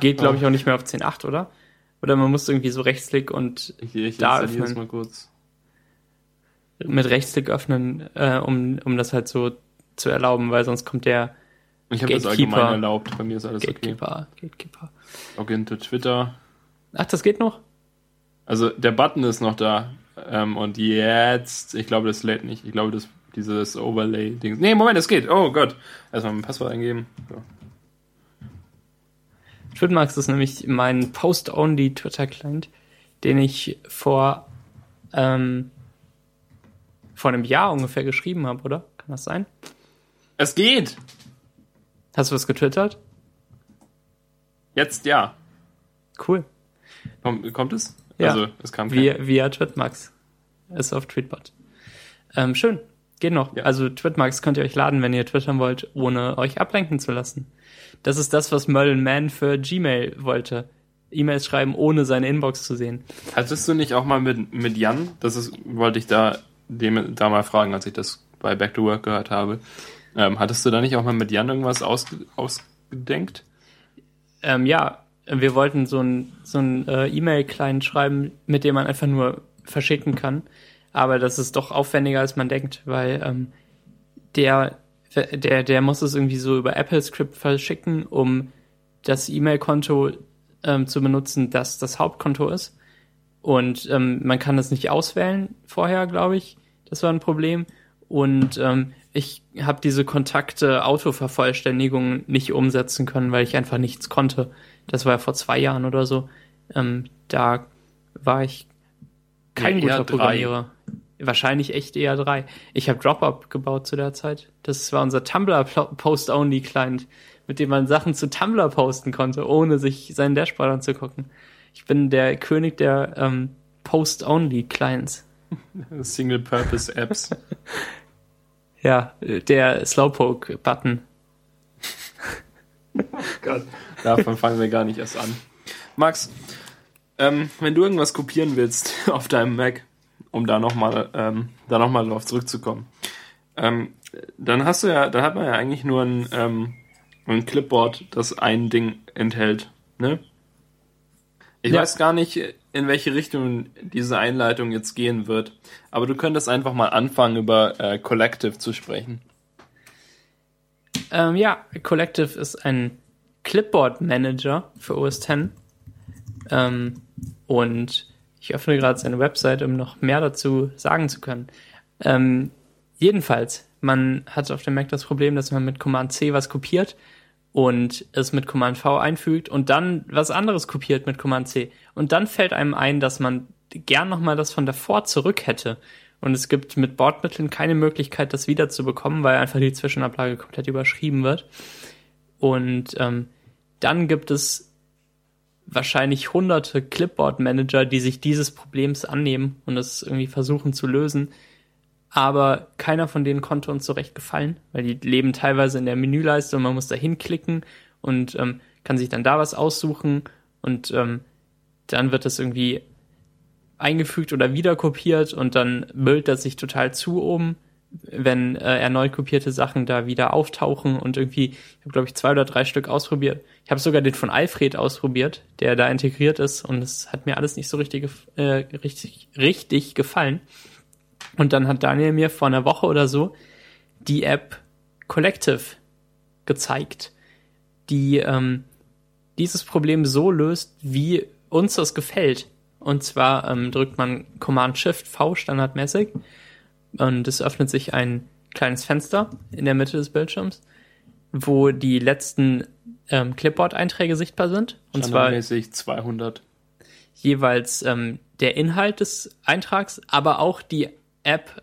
Geht, glaube ich, auch nicht mehr auf 10.8, oder? Oder man muss irgendwie so Rechtsklick und Ich, ich Da es öffnen. mal kurz. mit Rechtsklick öffnen, äh, um, um das halt so zu erlauben, weil sonst kommt der Ich habe das allgemein erlaubt. Bei mir ist alles okay. Gatekeeper. Gatekeeper. Login to Twitter. Ach, das geht noch? Also der Button ist noch da. Ähm, und jetzt, ich glaube, das lädt nicht. Ich glaube, das dieses Overlay-Ding. Nee, Moment, es geht. Oh Gott. Erstmal mein Passwort eingeben. So. Twitmax ist nämlich mein Post-Only Twitter-Client, den ich vor, ähm, vor einem Jahr ungefähr geschrieben habe, oder? Kann das sein? Es geht! Hast du was getwittert? Jetzt ja. Cool. Kommt, kommt es? Ja. Also, es kam kein- Via, via Twitmax. Ist auf Tweetbot. Ähm, schön. Geht noch. Ja. Also Twitmax könnt ihr euch laden, wenn ihr twittern wollt, ohne euch ablenken zu lassen. Das ist das, was Merlin Mann für Gmail wollte. E-Mails schreiben, ohne seine Inbox zu sehen. Hattest du nicht auch mal mit, mit Jan, das ist, wollte ich da, dem, da mal fragen, als ich das bei Back to Work gehört habe. Ähm, hattest du da nicht auch mal mit Jan irgendwas ausge, ausgedenkt? Ähm, ja, wir wollten so ein, so ein äh, E-Mail-Client schreiben, mit dem man einfach nur verschicken kann. Aber das ist doch aufwendiger, als man denkt, weil ähm, der, der, der muss es irgendwie so über Apple Script verschicken, um das E-Mail-Konto ähm, zu benutzen, das das Hauptkonto ist. Und ähm, man kann das nicht auswählen vorher, glaube ich. Das war ein Problem. Und ähm, ich habe diese Kontakte Autovervollständigung nicht umsetzen können, weil ich einfach nichts konnte. Das war ja vor zwei Jahren oder so. Ähm, da war ich kein Ja, guter drei. Programmierer. Wahrscheinlich echt eher drei. Ich habe Dropup gebaut zu der Zeit. Das war unser Tumblr Post-Only-Client, mit dem man Sachen zu Tumblr posten konnte, ohne sich seinen Dashboard anzugucken. Ich bin der König der ähm, Post-Only-Clients. Single-Purpose-Apps. Ja, der Slowpoke-Button. Gott. Davon fangen wir gar nicht erst an. Max, ähm, wenn du irgendwas kopieren willst auf deinem Mac, um da nochmal ähm, da noch mal drauf zurückzukommen, ähm, dann hast du ja, dann hat man ja eigentlich nur ein, ähm, ein Clipboard, das ein Ding enthält. Ne? Ich Ja. weiß gar nicht, in welche Richtung diese Einleitung jetzt gehen wird, aber du könntest einfach mal anfangen, über äh, Collective zu sprechen. Ähm, ja, Collective ist ein Clipboard-Manager für OS X. Ähm, und ich öffne gerade seine Website, um noch mehr dazu sagen zu können. Ähm, jedenfalls, man hat auf dem Mac das Problem, dass man mit Command C was kopiert und es mit Command V einfügt und dann was anderes kopiert mit Command C. Und dann fällt einem ein, dass man gern nochmal das von davor zurück hätte. Und es gibt mit Bordmitteln keine Möglichkeit, das wiederzubekommen, weil einfach die Zwischenablage komplett überschrieben wird. Und ähm, dann gibt es wahrscheinlich hunderte Clipboard-Manager, die sich dieses Problems annehmen und es irgendwie versuchen zu lösen. Aber keiner von denen konnte uns so recht gefallen, weil die leben teilweise in der Menüleiste und man muss da hinklicken und ähm, kann sich dann da was aussuchen und ähm, dann wird das irgendwie eingefügt oder wieder kopiert und dann müllt das sich total zu oben wenn äh, erneut kopierte Sachen da wieder auftauchen und irgendwie, ich habe glaube ich zwei oder drei Stück ausprobiert. Ich habe sogar den von Alfred ausprobiert, der da integriert ist und es hat mir alles nicht so richtig, äh, richtig, richtig gefallen. Und dann hat Daniel mir vor einer Woche oder so die App Collective gezeigt, die ähm, dieses Problem so löst, wie uns das gefällt. Und zwar ähm, drückt man Command Shift V standardmäßig und es öffnet sich ein kleines Fenster in der Mitte des Bildschirms, wo die letzten ähm, Clipboard-Einträge sichtbar sind. Und zwar 200. Jeweils ähm, der Inhalt des Eintrags, aber auch die App,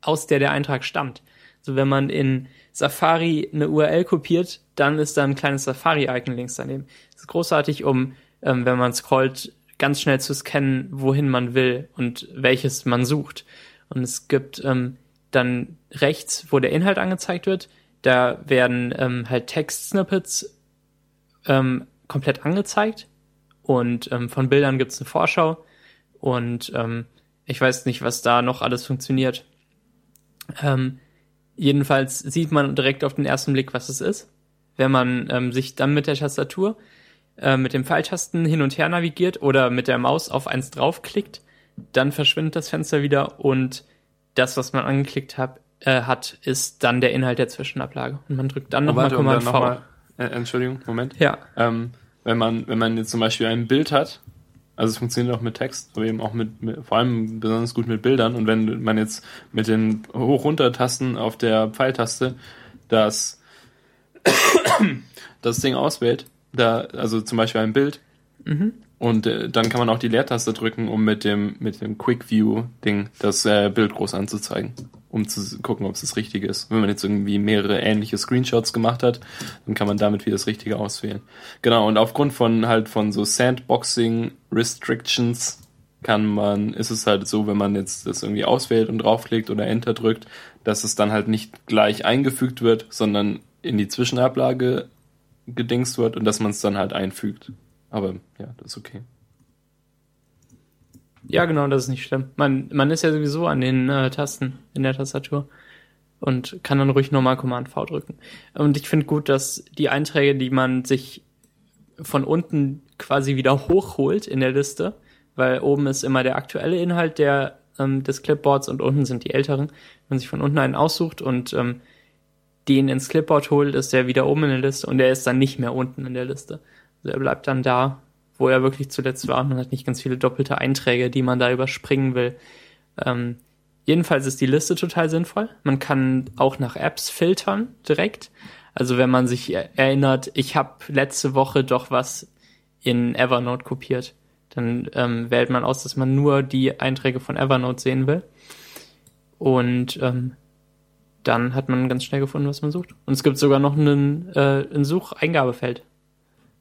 aus der der Eintrag stammt. Also wenn man in Safari eine URL kopiert, dann ist da ein kleines Safari-Icon links daneben. Das ist großartig, um, ähm, wenn man scrollt, ganz schnell zu scannen, wohin man will und welches man sucht. Und es gibt ähm, dann rechts, wo der Inhalt angezeigt wird, da werden ähm, halt Text-Snippets ähm, komplett angezeigt. Und ähm, von Bildern gibt es eine Vorschau. Und ähm, ich weiß nicht, was da noch alles funktioniert. Ähm, jedenfalls sieht man direkt auf den ersten Blick, was es ist. Wenn man ähm, sich dann mit der Tastatur, äh, mit dem Pfeiltasten hin und her navigiert oder mit der Maus auf eins draufklickt, dann verschwindet das Fenster wieder und das, was man angeklickt hat, äh, hat, ist dann der Inhalt der Zwischenablage. Und man drückt dann nochmal oh, Command V. Noch mal, äh, Entschuldigung, Moment. Ja. Ähm, wenn man, wenn man jetzt zum Beispiel ein Bild hat, also es funktioniert auch mit Text, aber eben auch mit, mit vor allem besonders gut mit Bildern. Und wenn man jetzt mit den Hoch-Runter-Tasten auf der Pfeiltaste das, das Ding auswählt, da, also zum Beispiel ein Bild, mhm. Und äh, dann kann man auch die Leertaste drücken, um mit dem, mit dem Quick View Ding das äh, Bild groß anzuzeigen, um zu gucken, ob es das Richtige ist. Wenn man jetzt irgendwie mehrere ähnliche Screenshots gemacht hat, dann kann man damit wieder das Richtige auswählen. Genau. Und aufgrund von halt von so Sandboxing Restrictions kann man, ist es halt so, wenn man jetzt das irgendwie auswählt und draufklickt oder Enter drückt, dass es dann halt nicht gleich eingefügt wird, sondern in die Zwischenablage gedingst wird und dass man es dann halt einfügt. Aber ja, das ist okay. Ja, genau, das ist nicht schlimm. Man, man ist ja sowieso an den äh, Tasten in der Tastatur und kann dann ruhig nochmal Command V drücken. Und ich finde gut, dass die Einträge, die man sich von unten quasi wieder hochholt in der Liste, weil oben ist immer der aktuelle Inhalt der, ähm, des Clipboards und unten sind die älteren. Wenn man sich von unten einen aussucht und ähm, den ins Clipboard holt, ist der wieder oben in der Liste und der ist dann nicht mehr unten in der Liste. Er bleibt dann da, wo er wirklich zuletzt war. Man hat nicht ganz viele doppelte Einträge, die man da überspringen will. Ähm, jedenfalls ist die Liste total sinnvoll. Man kann auch nach Apps filtern direkt. Also wenn man sich erinnert, ich habe letzte Woche doch was in Evernote kopiert, dann ähm, wählt man aus, dass man nur die Einträge von Evernote sehen will. Und ähm, dann hat man ganz schnell gefunden, was man sucht. Und es gibt sogar noch einen, äh, ein Sucheingabefeld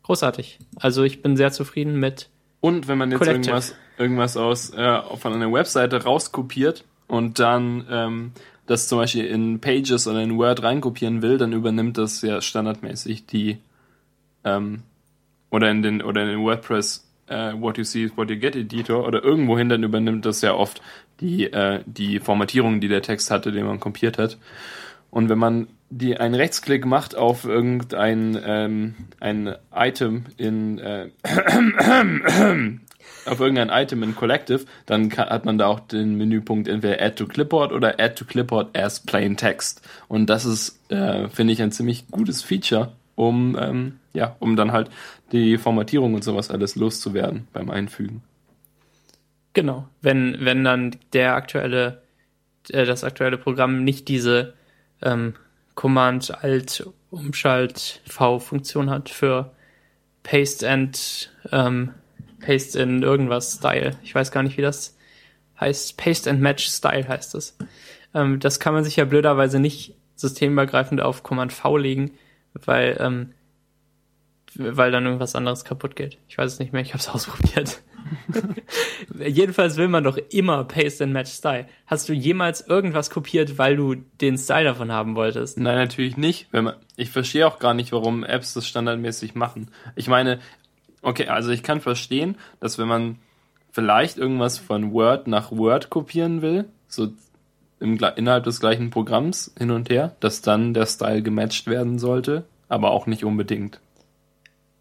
großartig. Also ich bin sehr zufrieden mit. Und wenn man jetzt irgendwas, irgendwas aus äh, von einer Webseite rauskopiert und dann ähm, das zum Beispiel in Pages oder in Word reinkopieren will, dann übernimmt das ja standardmäßig die ähm, oder in den oder in den WordPress äh, What You See is What You Get Editor oder irgendwohin dann übernimmt das ja oft die äh, die Formatierung, die der Text hatte, den man kopiert hat. Und wenn man die einen Rechtsklick macht auf irgendein ähm, ein Item in äh, auf irgendein Item in Collective, dann kann, hat man da auch den Menüpunkt entweder Add to Clipboard oder Add to Clipboard as Plain Text. Und das ist, äh, finde ich, ein ziemlich gutes Feature, um ähm, ja, um dann halt die Formatierung und sowas alles loszuwerden beim Einfügen. Genau, wenn wenn dann der aktuelle äh, das aktuelle Programm nicht diese ähm, Command-Alt-Umschalt-V-Funktion hat für Paste and ähm, Paste in irgendwas Style. Ich weiß gar nicht, wie das heißt. Paste and Match Style heißt es. Ähm, das kann man sich ja blöderweise nicht systemübergreifend auf Command V legen, weil ähm, weil dann irgendwas anderes kaputt geht. Ich weiß es nicht mehr, ich habe es ausprobiert. Jedenfalls will man doch immer Paste and Match Style. Hast du jemals irgendwas kopiert, weil du den Style davon haben wolltest? Nein, natürlich nicht. Wenn man, ich verstehe auch gar nicht, warum Apps das standardmäßig machen. Ich meine, okay, also ich kann verstehen, dass wenn man vielleicht irgendwas von Word nach Word kopieren will, so im, innerhalb des gleichen Programms hin und her, dass dann der Style gematcht werden sollte, aber auch nicht unbedingt.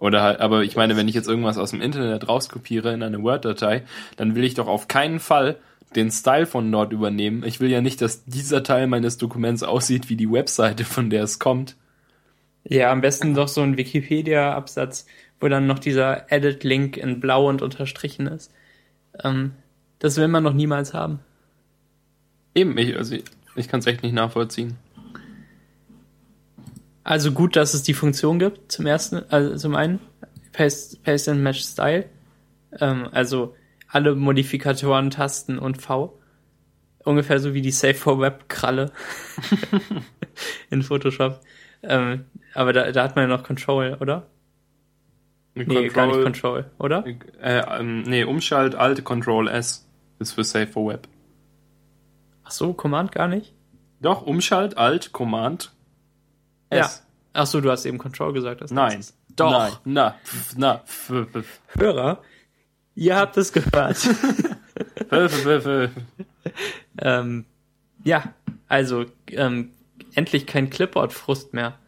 Oder halt, aber ich meine, wenn ich jetzt irgendwas aus dem Internet rauskopiere in eine Word-Datei, dann will ich doch auf keinen Fall den Style von dort übernehmen. Ich will ja nicht, dass dieser Teil meines Dokuments aussieht wie die Webseite, von der es kommt. Ja, am besten doch so ein Wikipedia-Absatz, wo dann noch dieser Edit-Link in blau und unterstrichen ist. Ähm, das will man noch niemals haben. Eben, ich, also ich, ich kann es echt nicht nachvollziehen. Also gut, dass es die Funktion gibt, zum ersten, also zum einen, Paste, Paste and Match Style. Ähm, also alle Modifikatoren, Tasten und V. Ungefähr so wie die Save for Web Kralle in Photoshop. Ähm, aber da, da hat man ja noch Control, oder? Nee, Control, gar nicht Control, oder? Äh, ähm, nee, Umschalt Alt Control S ist für Save for Web. Ach so, Command gar nicht? Doch, Umschalt Alt Command S. Ja. Ach so, du hast eben Control gesagt. Das Nein. Doch. Nein. Na, pf, na, pf, pf. Hörer, ihr habt es gehört. ähm, ja, also ähm, endlich kein Clipboard-Frust mehr.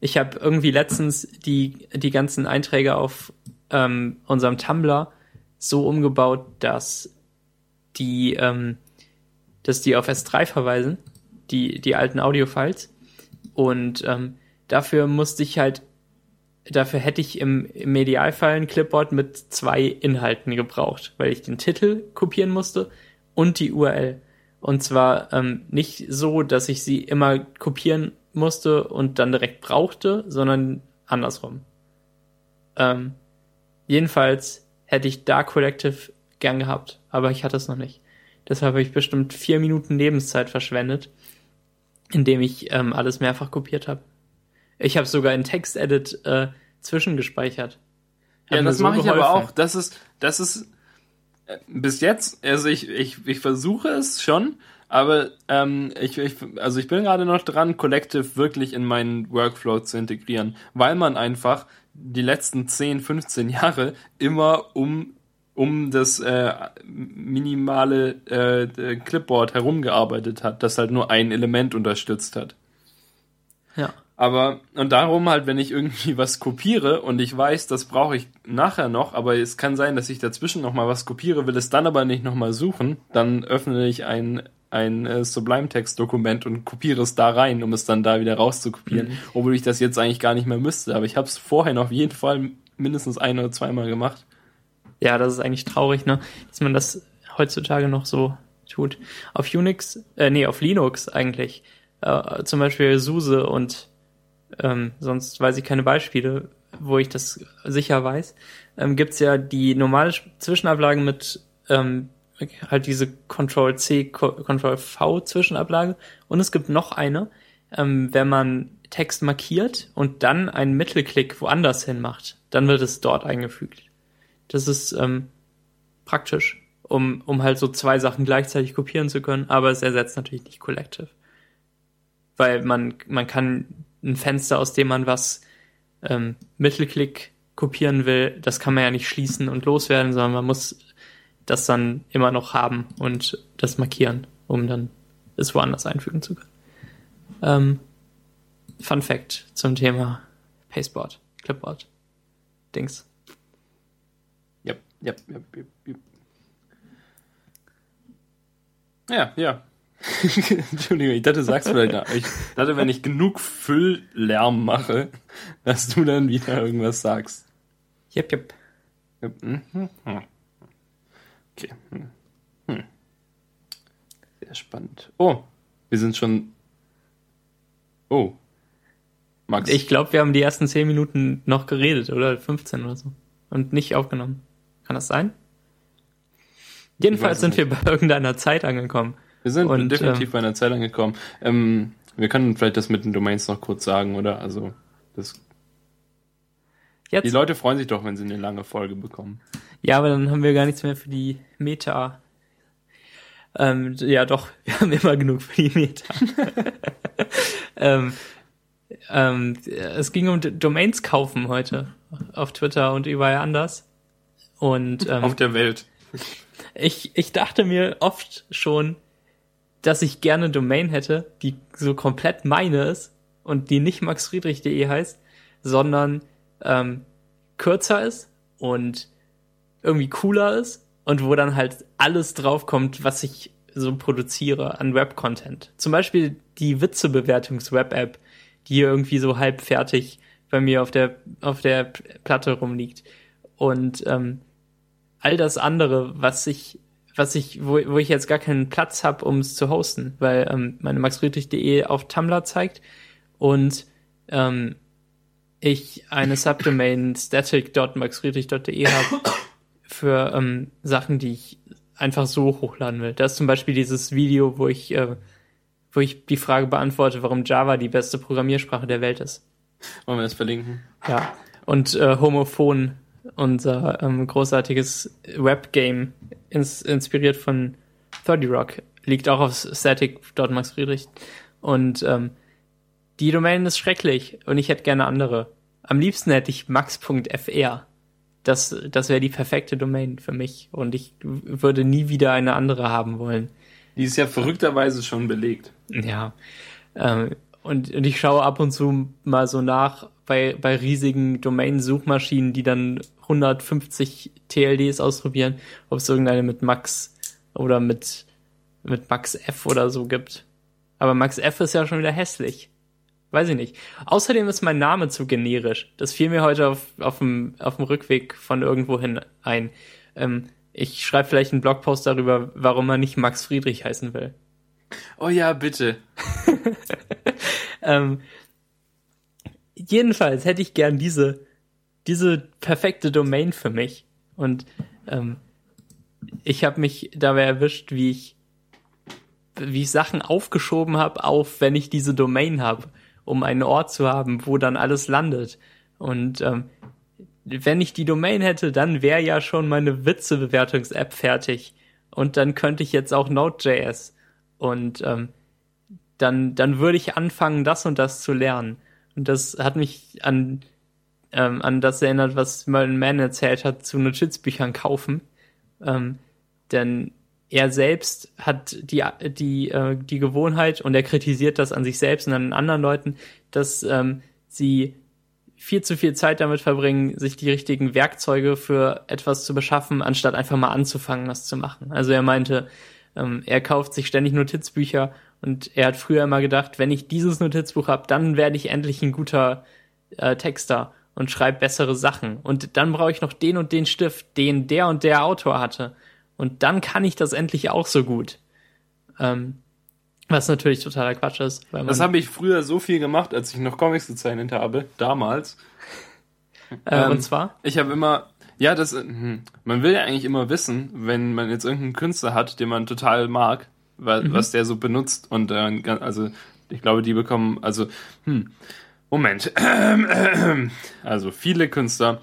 Ich habe irgendwie letztens die, die ganzen Einträge auf ähm, unserem Tumblr so umgebaut, dass die, ähm, dass die auf S3 verweisen, die, die alten Audio-Files. Und ähm, dafür musste ich halt, dafür hätte ich im, im Medialfall ein Clipboard mit zwei Inhalten gebraucht, weil ich den Titel kopieren musste und die URL. Und zwar ähm, nicht so, dass ich sie immer kopieren musste und dann direkt brauchte, sondern andersrum. Ähm, jedenfalls hätte ich Dark Collective gern gehabt, aber ich hatte es noch nicht. Deshalb habe ich bestimmt vier Minuten Lebenszeit verschwendet, indem ich ähm, alles mehrfach kopiert habe. Ich habe sogar in Text-Edit äh, zwischengespeichert. Ja, das so mache ich aber auch. Das ist, das ist äh, bis jetzt, also ich, ich, ich versuche es schon, aber ähm, ich, ich, also ich bin gerade noch dran, Collective wirklich in meinen Workflow zu integrieren, weil man einfach die letzten 10, 15 Jahre immer um um das äh, minimale äh, Clipboard herumgearbeitet hat, das halt nur ein Element unterstützt hat. Ja. Aber, und darum halt, wenn ich irgendwie was kopiere und ich weiß, das brauche ich nachher noch, aber es kann sein, dass ich dazwischen nochmal was kopiere, will es dann aber nicht nochmal suchen, dann öffne ich ein, ein äh, Sublime-Text-Dokument und kopiere es da rein, um es dann da wieder rauszukopieren, mhm. obwohl ich das jetzt eigentlich gar nicht mehr müsste. Aber ich habe es vorher auf jeden Fall mindestens ein oder zweimal gemacht. Ja, das ist eigentlich traurig, ne? Dass man das heutzutage noch so tut. Auf Unix, äh, nee, auf Linux eigentlich. Äh, zum Beispiel SUSE und ähm, sonst weiß ich keine Beispiele, wo ich das sicher weiß. Ähm, gibt's ja die normale Zwischenablage mit ähm, halt diese Control C, Control V Zwischenablage. Und es gibt noch eine, ähm, wenn man Text markiert und dann einen Mittelklick woanders hin macht, dann wird es dort eingefügt. Das ist ähm, praktisch, um, um halt so zwei Sachen gleichzeitig kopieren zu können, aber es ersetzt natürlich nicht Collective. Weil man, man kann ein Fenster, aus dem man was ähm, Mittelklick kopieren will, das kann man ja nicht schließen und loswerden, sondern man muss das dann immer noch haben und das markieren, um dann es woanders einfügen zu können. Ähm, Fun Fact zum Thema Pasteboard, Clipboard, Dings. Ja, ja, ja. Ja, ja. Entschuldigung, ich dachte, du sagst vielleicht. Ich dachte, wenn ich genug Fülllärm mache, dass du dann wieder irgendwas sagst. Jep, jep. Mhm. Okay. Hm. Sehr spannend. Oh, wir sind schon. Oh. Max. Ich glaube, wir haben die ersten 10 Minuten noch geredet, oder 15 oder so. Und nicht aufgenommen. Kann das sein? Jedenfalls sind wir bei irgendeiner Zeit angekommen. Wir sind und, definitiv ähm, bei einer Zeit angekommen. Ähm, wir können vielleicht das mit den Domains noch kurz sagen, oder? Also, das. Jetzt? Die Leute freuen sich doch, wenn sie eine lange Folge bekommen. Ja, aber dann haben wir gar nichts mehr für die Meta. Ähm, ja, doch, wir haben immer genug für die Meta. ähm, ähm, es ging um Domains kaufen heute auf Twitter und überall anders. Und ähm, auf der Welt. Ich, ich dachte mir oft schon, dass ich gerne Domain hätte, die so komplett meine ist und die nicht maxfriedrich.de heißt, sondern ähm, kürzer ist und irgendwie cooler ist und wo dann halt alles draufkommt, was ich so produziere an Web-Content. Zum Beispiel die Witzebewertungs-Web-App, die hier irgendwie so halb fertig bei mir auf der, auf der Platte rumliegt. Und ähm, all das andere, was ich was ich, wo, wo ich jetzt gar keinen Platz habe, um es zu hosten, weil ähm, meine maxfriedrich.de auf Tumblr zeigt und ähm, ich eine Subdomain static.maxfriedrich.de habe für ähm, Sachen, die ich einfach so hochladen will. Das ist zum Beispiel dieses Video, wo ich, äh, wo ich die Frage beantworte, warum Java die beste Programmiersprache der Welt ist. Wollen wir das verlinken? Ja. Und äh, Homophon unser ähm, großartiges Webgame, ins, inspiriert von 30 Rock, liegt auch auf static.max Friedrich. Und ähm, die Domain ist schrecklich und ich hätte gerne andere. Am liebsten hätte ich max.fr. Das, das wäre die perfekte Domain für mich und ich würde nie wieder eine andere haben wollen. Die ist ja verrückterweise schon belegt. Ja. Ähm, und, und ich schaue ab und zu mal so nach bei, bei riesigen Domain-Suchmaschinen, die dann 150 TLDs ausprobieren, ob es irgendeine mit Max oder mit, mit Max F oder so gibt. Aber Max F ist ja schon wieder hässlich. Weiß ich nicht. Außerdem ist mein Name zu generisch. Das fiel mir heute auf, auf, dem, auf dem Rückweg von irgendwohin ein. Ähm, ich schreibe vielleicht einen Blogpost darüber, warum man nicht Max Friedrich heißen will. Oh ja, bitte. ähm, jedenfalls hätte ich gern diese diese perfekte Domain für mich. Und ähm, ich habe mich dabei erwischt, wie ich, wie ich Sachen aufgeschoben habe, auf wenn ich diese Domain habe, um einen Ort zu haben, wo dann alles landet. Und ähm, wenn ich die Domain hätte, dann wäre ja schon meine Witzebewertungs-App fertig. Und dann könnte ich jetzt auch Node.js. Und ähm, dann, dann würde ich anfangen, das und das zu lernen. Und das hat mich an ähm, an das erinnert, was Merlin Mann erzählt hat, zu Notizbüchern kaufen. Ähm, denn er selbst hat die, die, äh, die Gewohnheit und er kritisiert das an sich selbst und an anderen Leuten, dass ähm, sie viel zu viel Zeit damit verbringen, sich die richtigen Werkzeuge für etwas zu beschaffen, anstatt einfach mal anzufangen, das zu machen. Also er meinte, ähm, er kauft sich ständig Notizbücher und er hat früher immer gedacht, wenn ich dieses Notizbuch habe, dann werde ich endlich ein guter äh, Texter und schreibe bessere Sachen. Und dann brauche ich noch den und den Stift, den der und der Autor hatte. Und dann kann ich das endlich auch so gut. Ähm, was natürlich totaler Quatsch ist. Das habe ich früher so viel gemacht, als ich noch Comics gezeichnet habe, damals. Äh, ähm, und zwar? Ich habe immer, ja, das, hm, man will ja eigentlich immer wissen, wenn man jetzt irgendeinen Künstler hat, den man total mag, was, mhm. was der so benutzt und äh, also ich glaube, die bekommen, also, hm, Moment. Also viele Künstler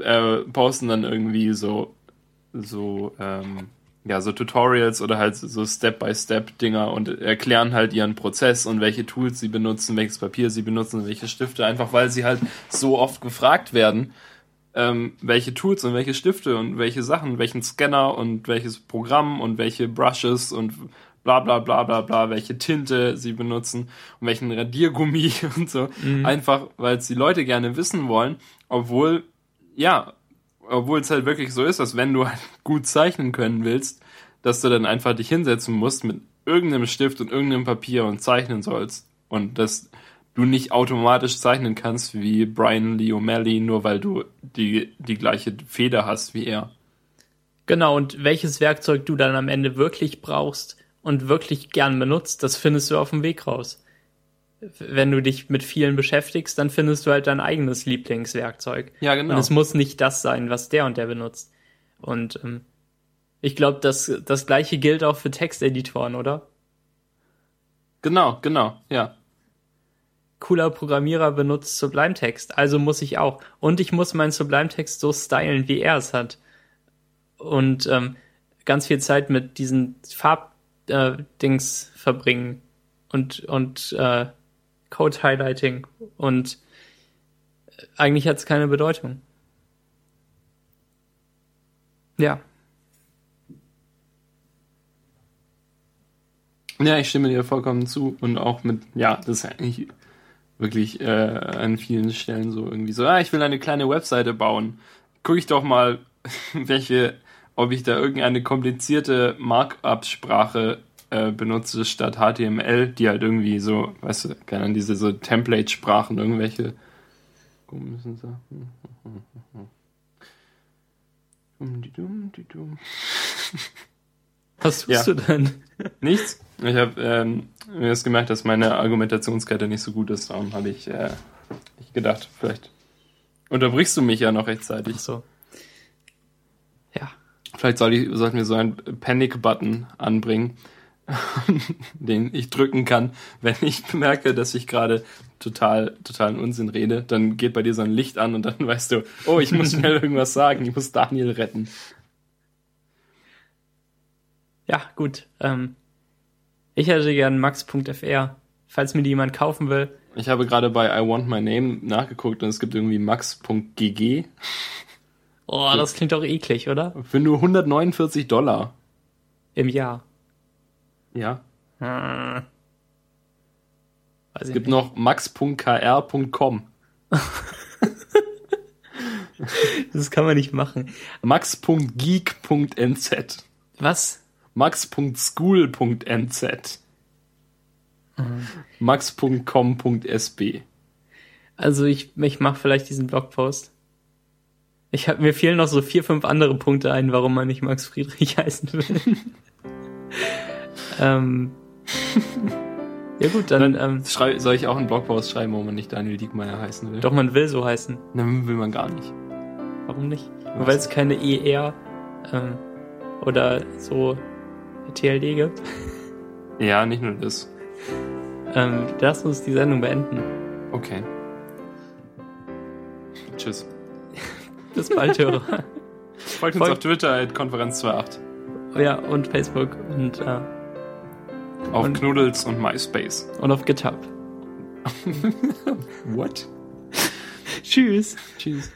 äh, posten dann irgendwie so so ähm, ja so Tutorials oder halt so Step-by-Step-Dinger und erklären halt ihren Prozess und welche Tools sie benutzen, welches Papier sie benutzen, welche Stifte, einfach weil sie halt so oft gefragt werden, ähm, welche Tools und welche Stifte und welche Sachen, welchen Scanner und welches Programm und welche Brushes und bla bla bla bla bla, welche Tinte sie benutzen und welchen Radiergummi und so. Mhm. Einfach, weil es die Leute gerne wissen wollen, obwohl, ja, obwohl es halt wirklich so ist, dass wenn du halt gut zeichnen können willst, dass du dann einfach dich hinsetzen musst mit irgendeinem Stift und irgendeinem Papier und zeichnen sollst. Und dass du nicht automatisch zeichnen kannst wie Brian Lee O'Malley, nur weil du die, die gleiche Feder hast wie er. Genau, und welches Werkzeug du dann am Ende wirklich brauchst, und wirklich gern benutzt, das findest du auf dem Weg raus. Wenn du dich mit vielen beschäftigst, dann findest du halt dein eigenes Lieblingswerkzeug. Ja, genau. Und es muss nicht das sein, was der und der benutzt. Und ähm, ich glaube, das, das gleiche gilt auch für Texteditoren, oder? Genau, genau, ja. Cooler Programmierer benutzt Sublime-Text, also muss ich auch. Und ich muss meinen Sublime-Text so stylen, wie er es hat. Und ähm, ganz viel Zeit mit diesen Farbdings äh, verbringen und, und äh, Code-Highlighting. Und eigentlich hat es keine Bedeutung. Ja. Ja, ich stimme dir vollkommen zu und auch mit, ja, das ist eigentlich wirklich äh, an vielen Stellen so irgendwie so, ah, ich will eine kleine Webseite bauen. Guck ich doch mal, welche, ob ich da irgendeine komplizierte Markup-Sprache äh, benutze statt HTML, die halt irgendwie so, weißt du, keine Ahnung, diese so Template-Sprachen, irgendwelche komischen Sachen. Was tust Ja. du denn? Nichts. Ich habe ähm, mir das gemerkt, dass meine Argumentationskette nicht so gut ist. Darum habe ich, äh, ich gedacht, vielleicht unterbrichst du mich ja noch rechtzeitig. Ach so. Vielleicht soll ich, sollten wir so einen Panic-Button anbringen, den ich drücken kann, wenn ich merke, dass ich gerade total, totalen Unsinn rede. Dann geht bei dir so ein Licht an und dann weißt du, oh, ich muss schnell irgendwas sagen, ich muss Daniel retten. Ja, gut. Ähm, ich hätte gern max.fr, falls mir die jemand kaufen will. Ich habe gerade bei I Want My Name nachgeguckt und es gibt irgendwie max.gg Oh, das klingt doch eklig, oder? für nur 149 Dollar. Im Jahr. Ja. Hm. Es gibt nicht. noch max.kr.com. Das kann man nicht machen. max.geek.nz. Was? max.school.nz. max.com.sb. Also ich, ich mache vielleicht diesen Blogpost. Ich hab, mir fehlen noch so vier, fünf andere Punkte ein, warum man nicht Max Friedrich heißen will. ähm, ja gut, dann ähm, Schrei soll ich auch einen Blogpost schreiben, wo man nicht Daniel Diekmeyer heißen will? doch man will so heißen. Nein, will man gar nicht. Warum nicht? Weil es keine ER ähm, oder so TLD gibt. Ja, nicht nur das. Ähm, lass uns die Sendung beenden. Okay. Tschüss. Bis bald, Hörer. Folgt uns Folgt- auf Twitter at Konferenz28. ja, und Facebook und, äh, Auf Und- Knuddels und MySpace. und auf GitHub. What? Tschüss. Tschüss.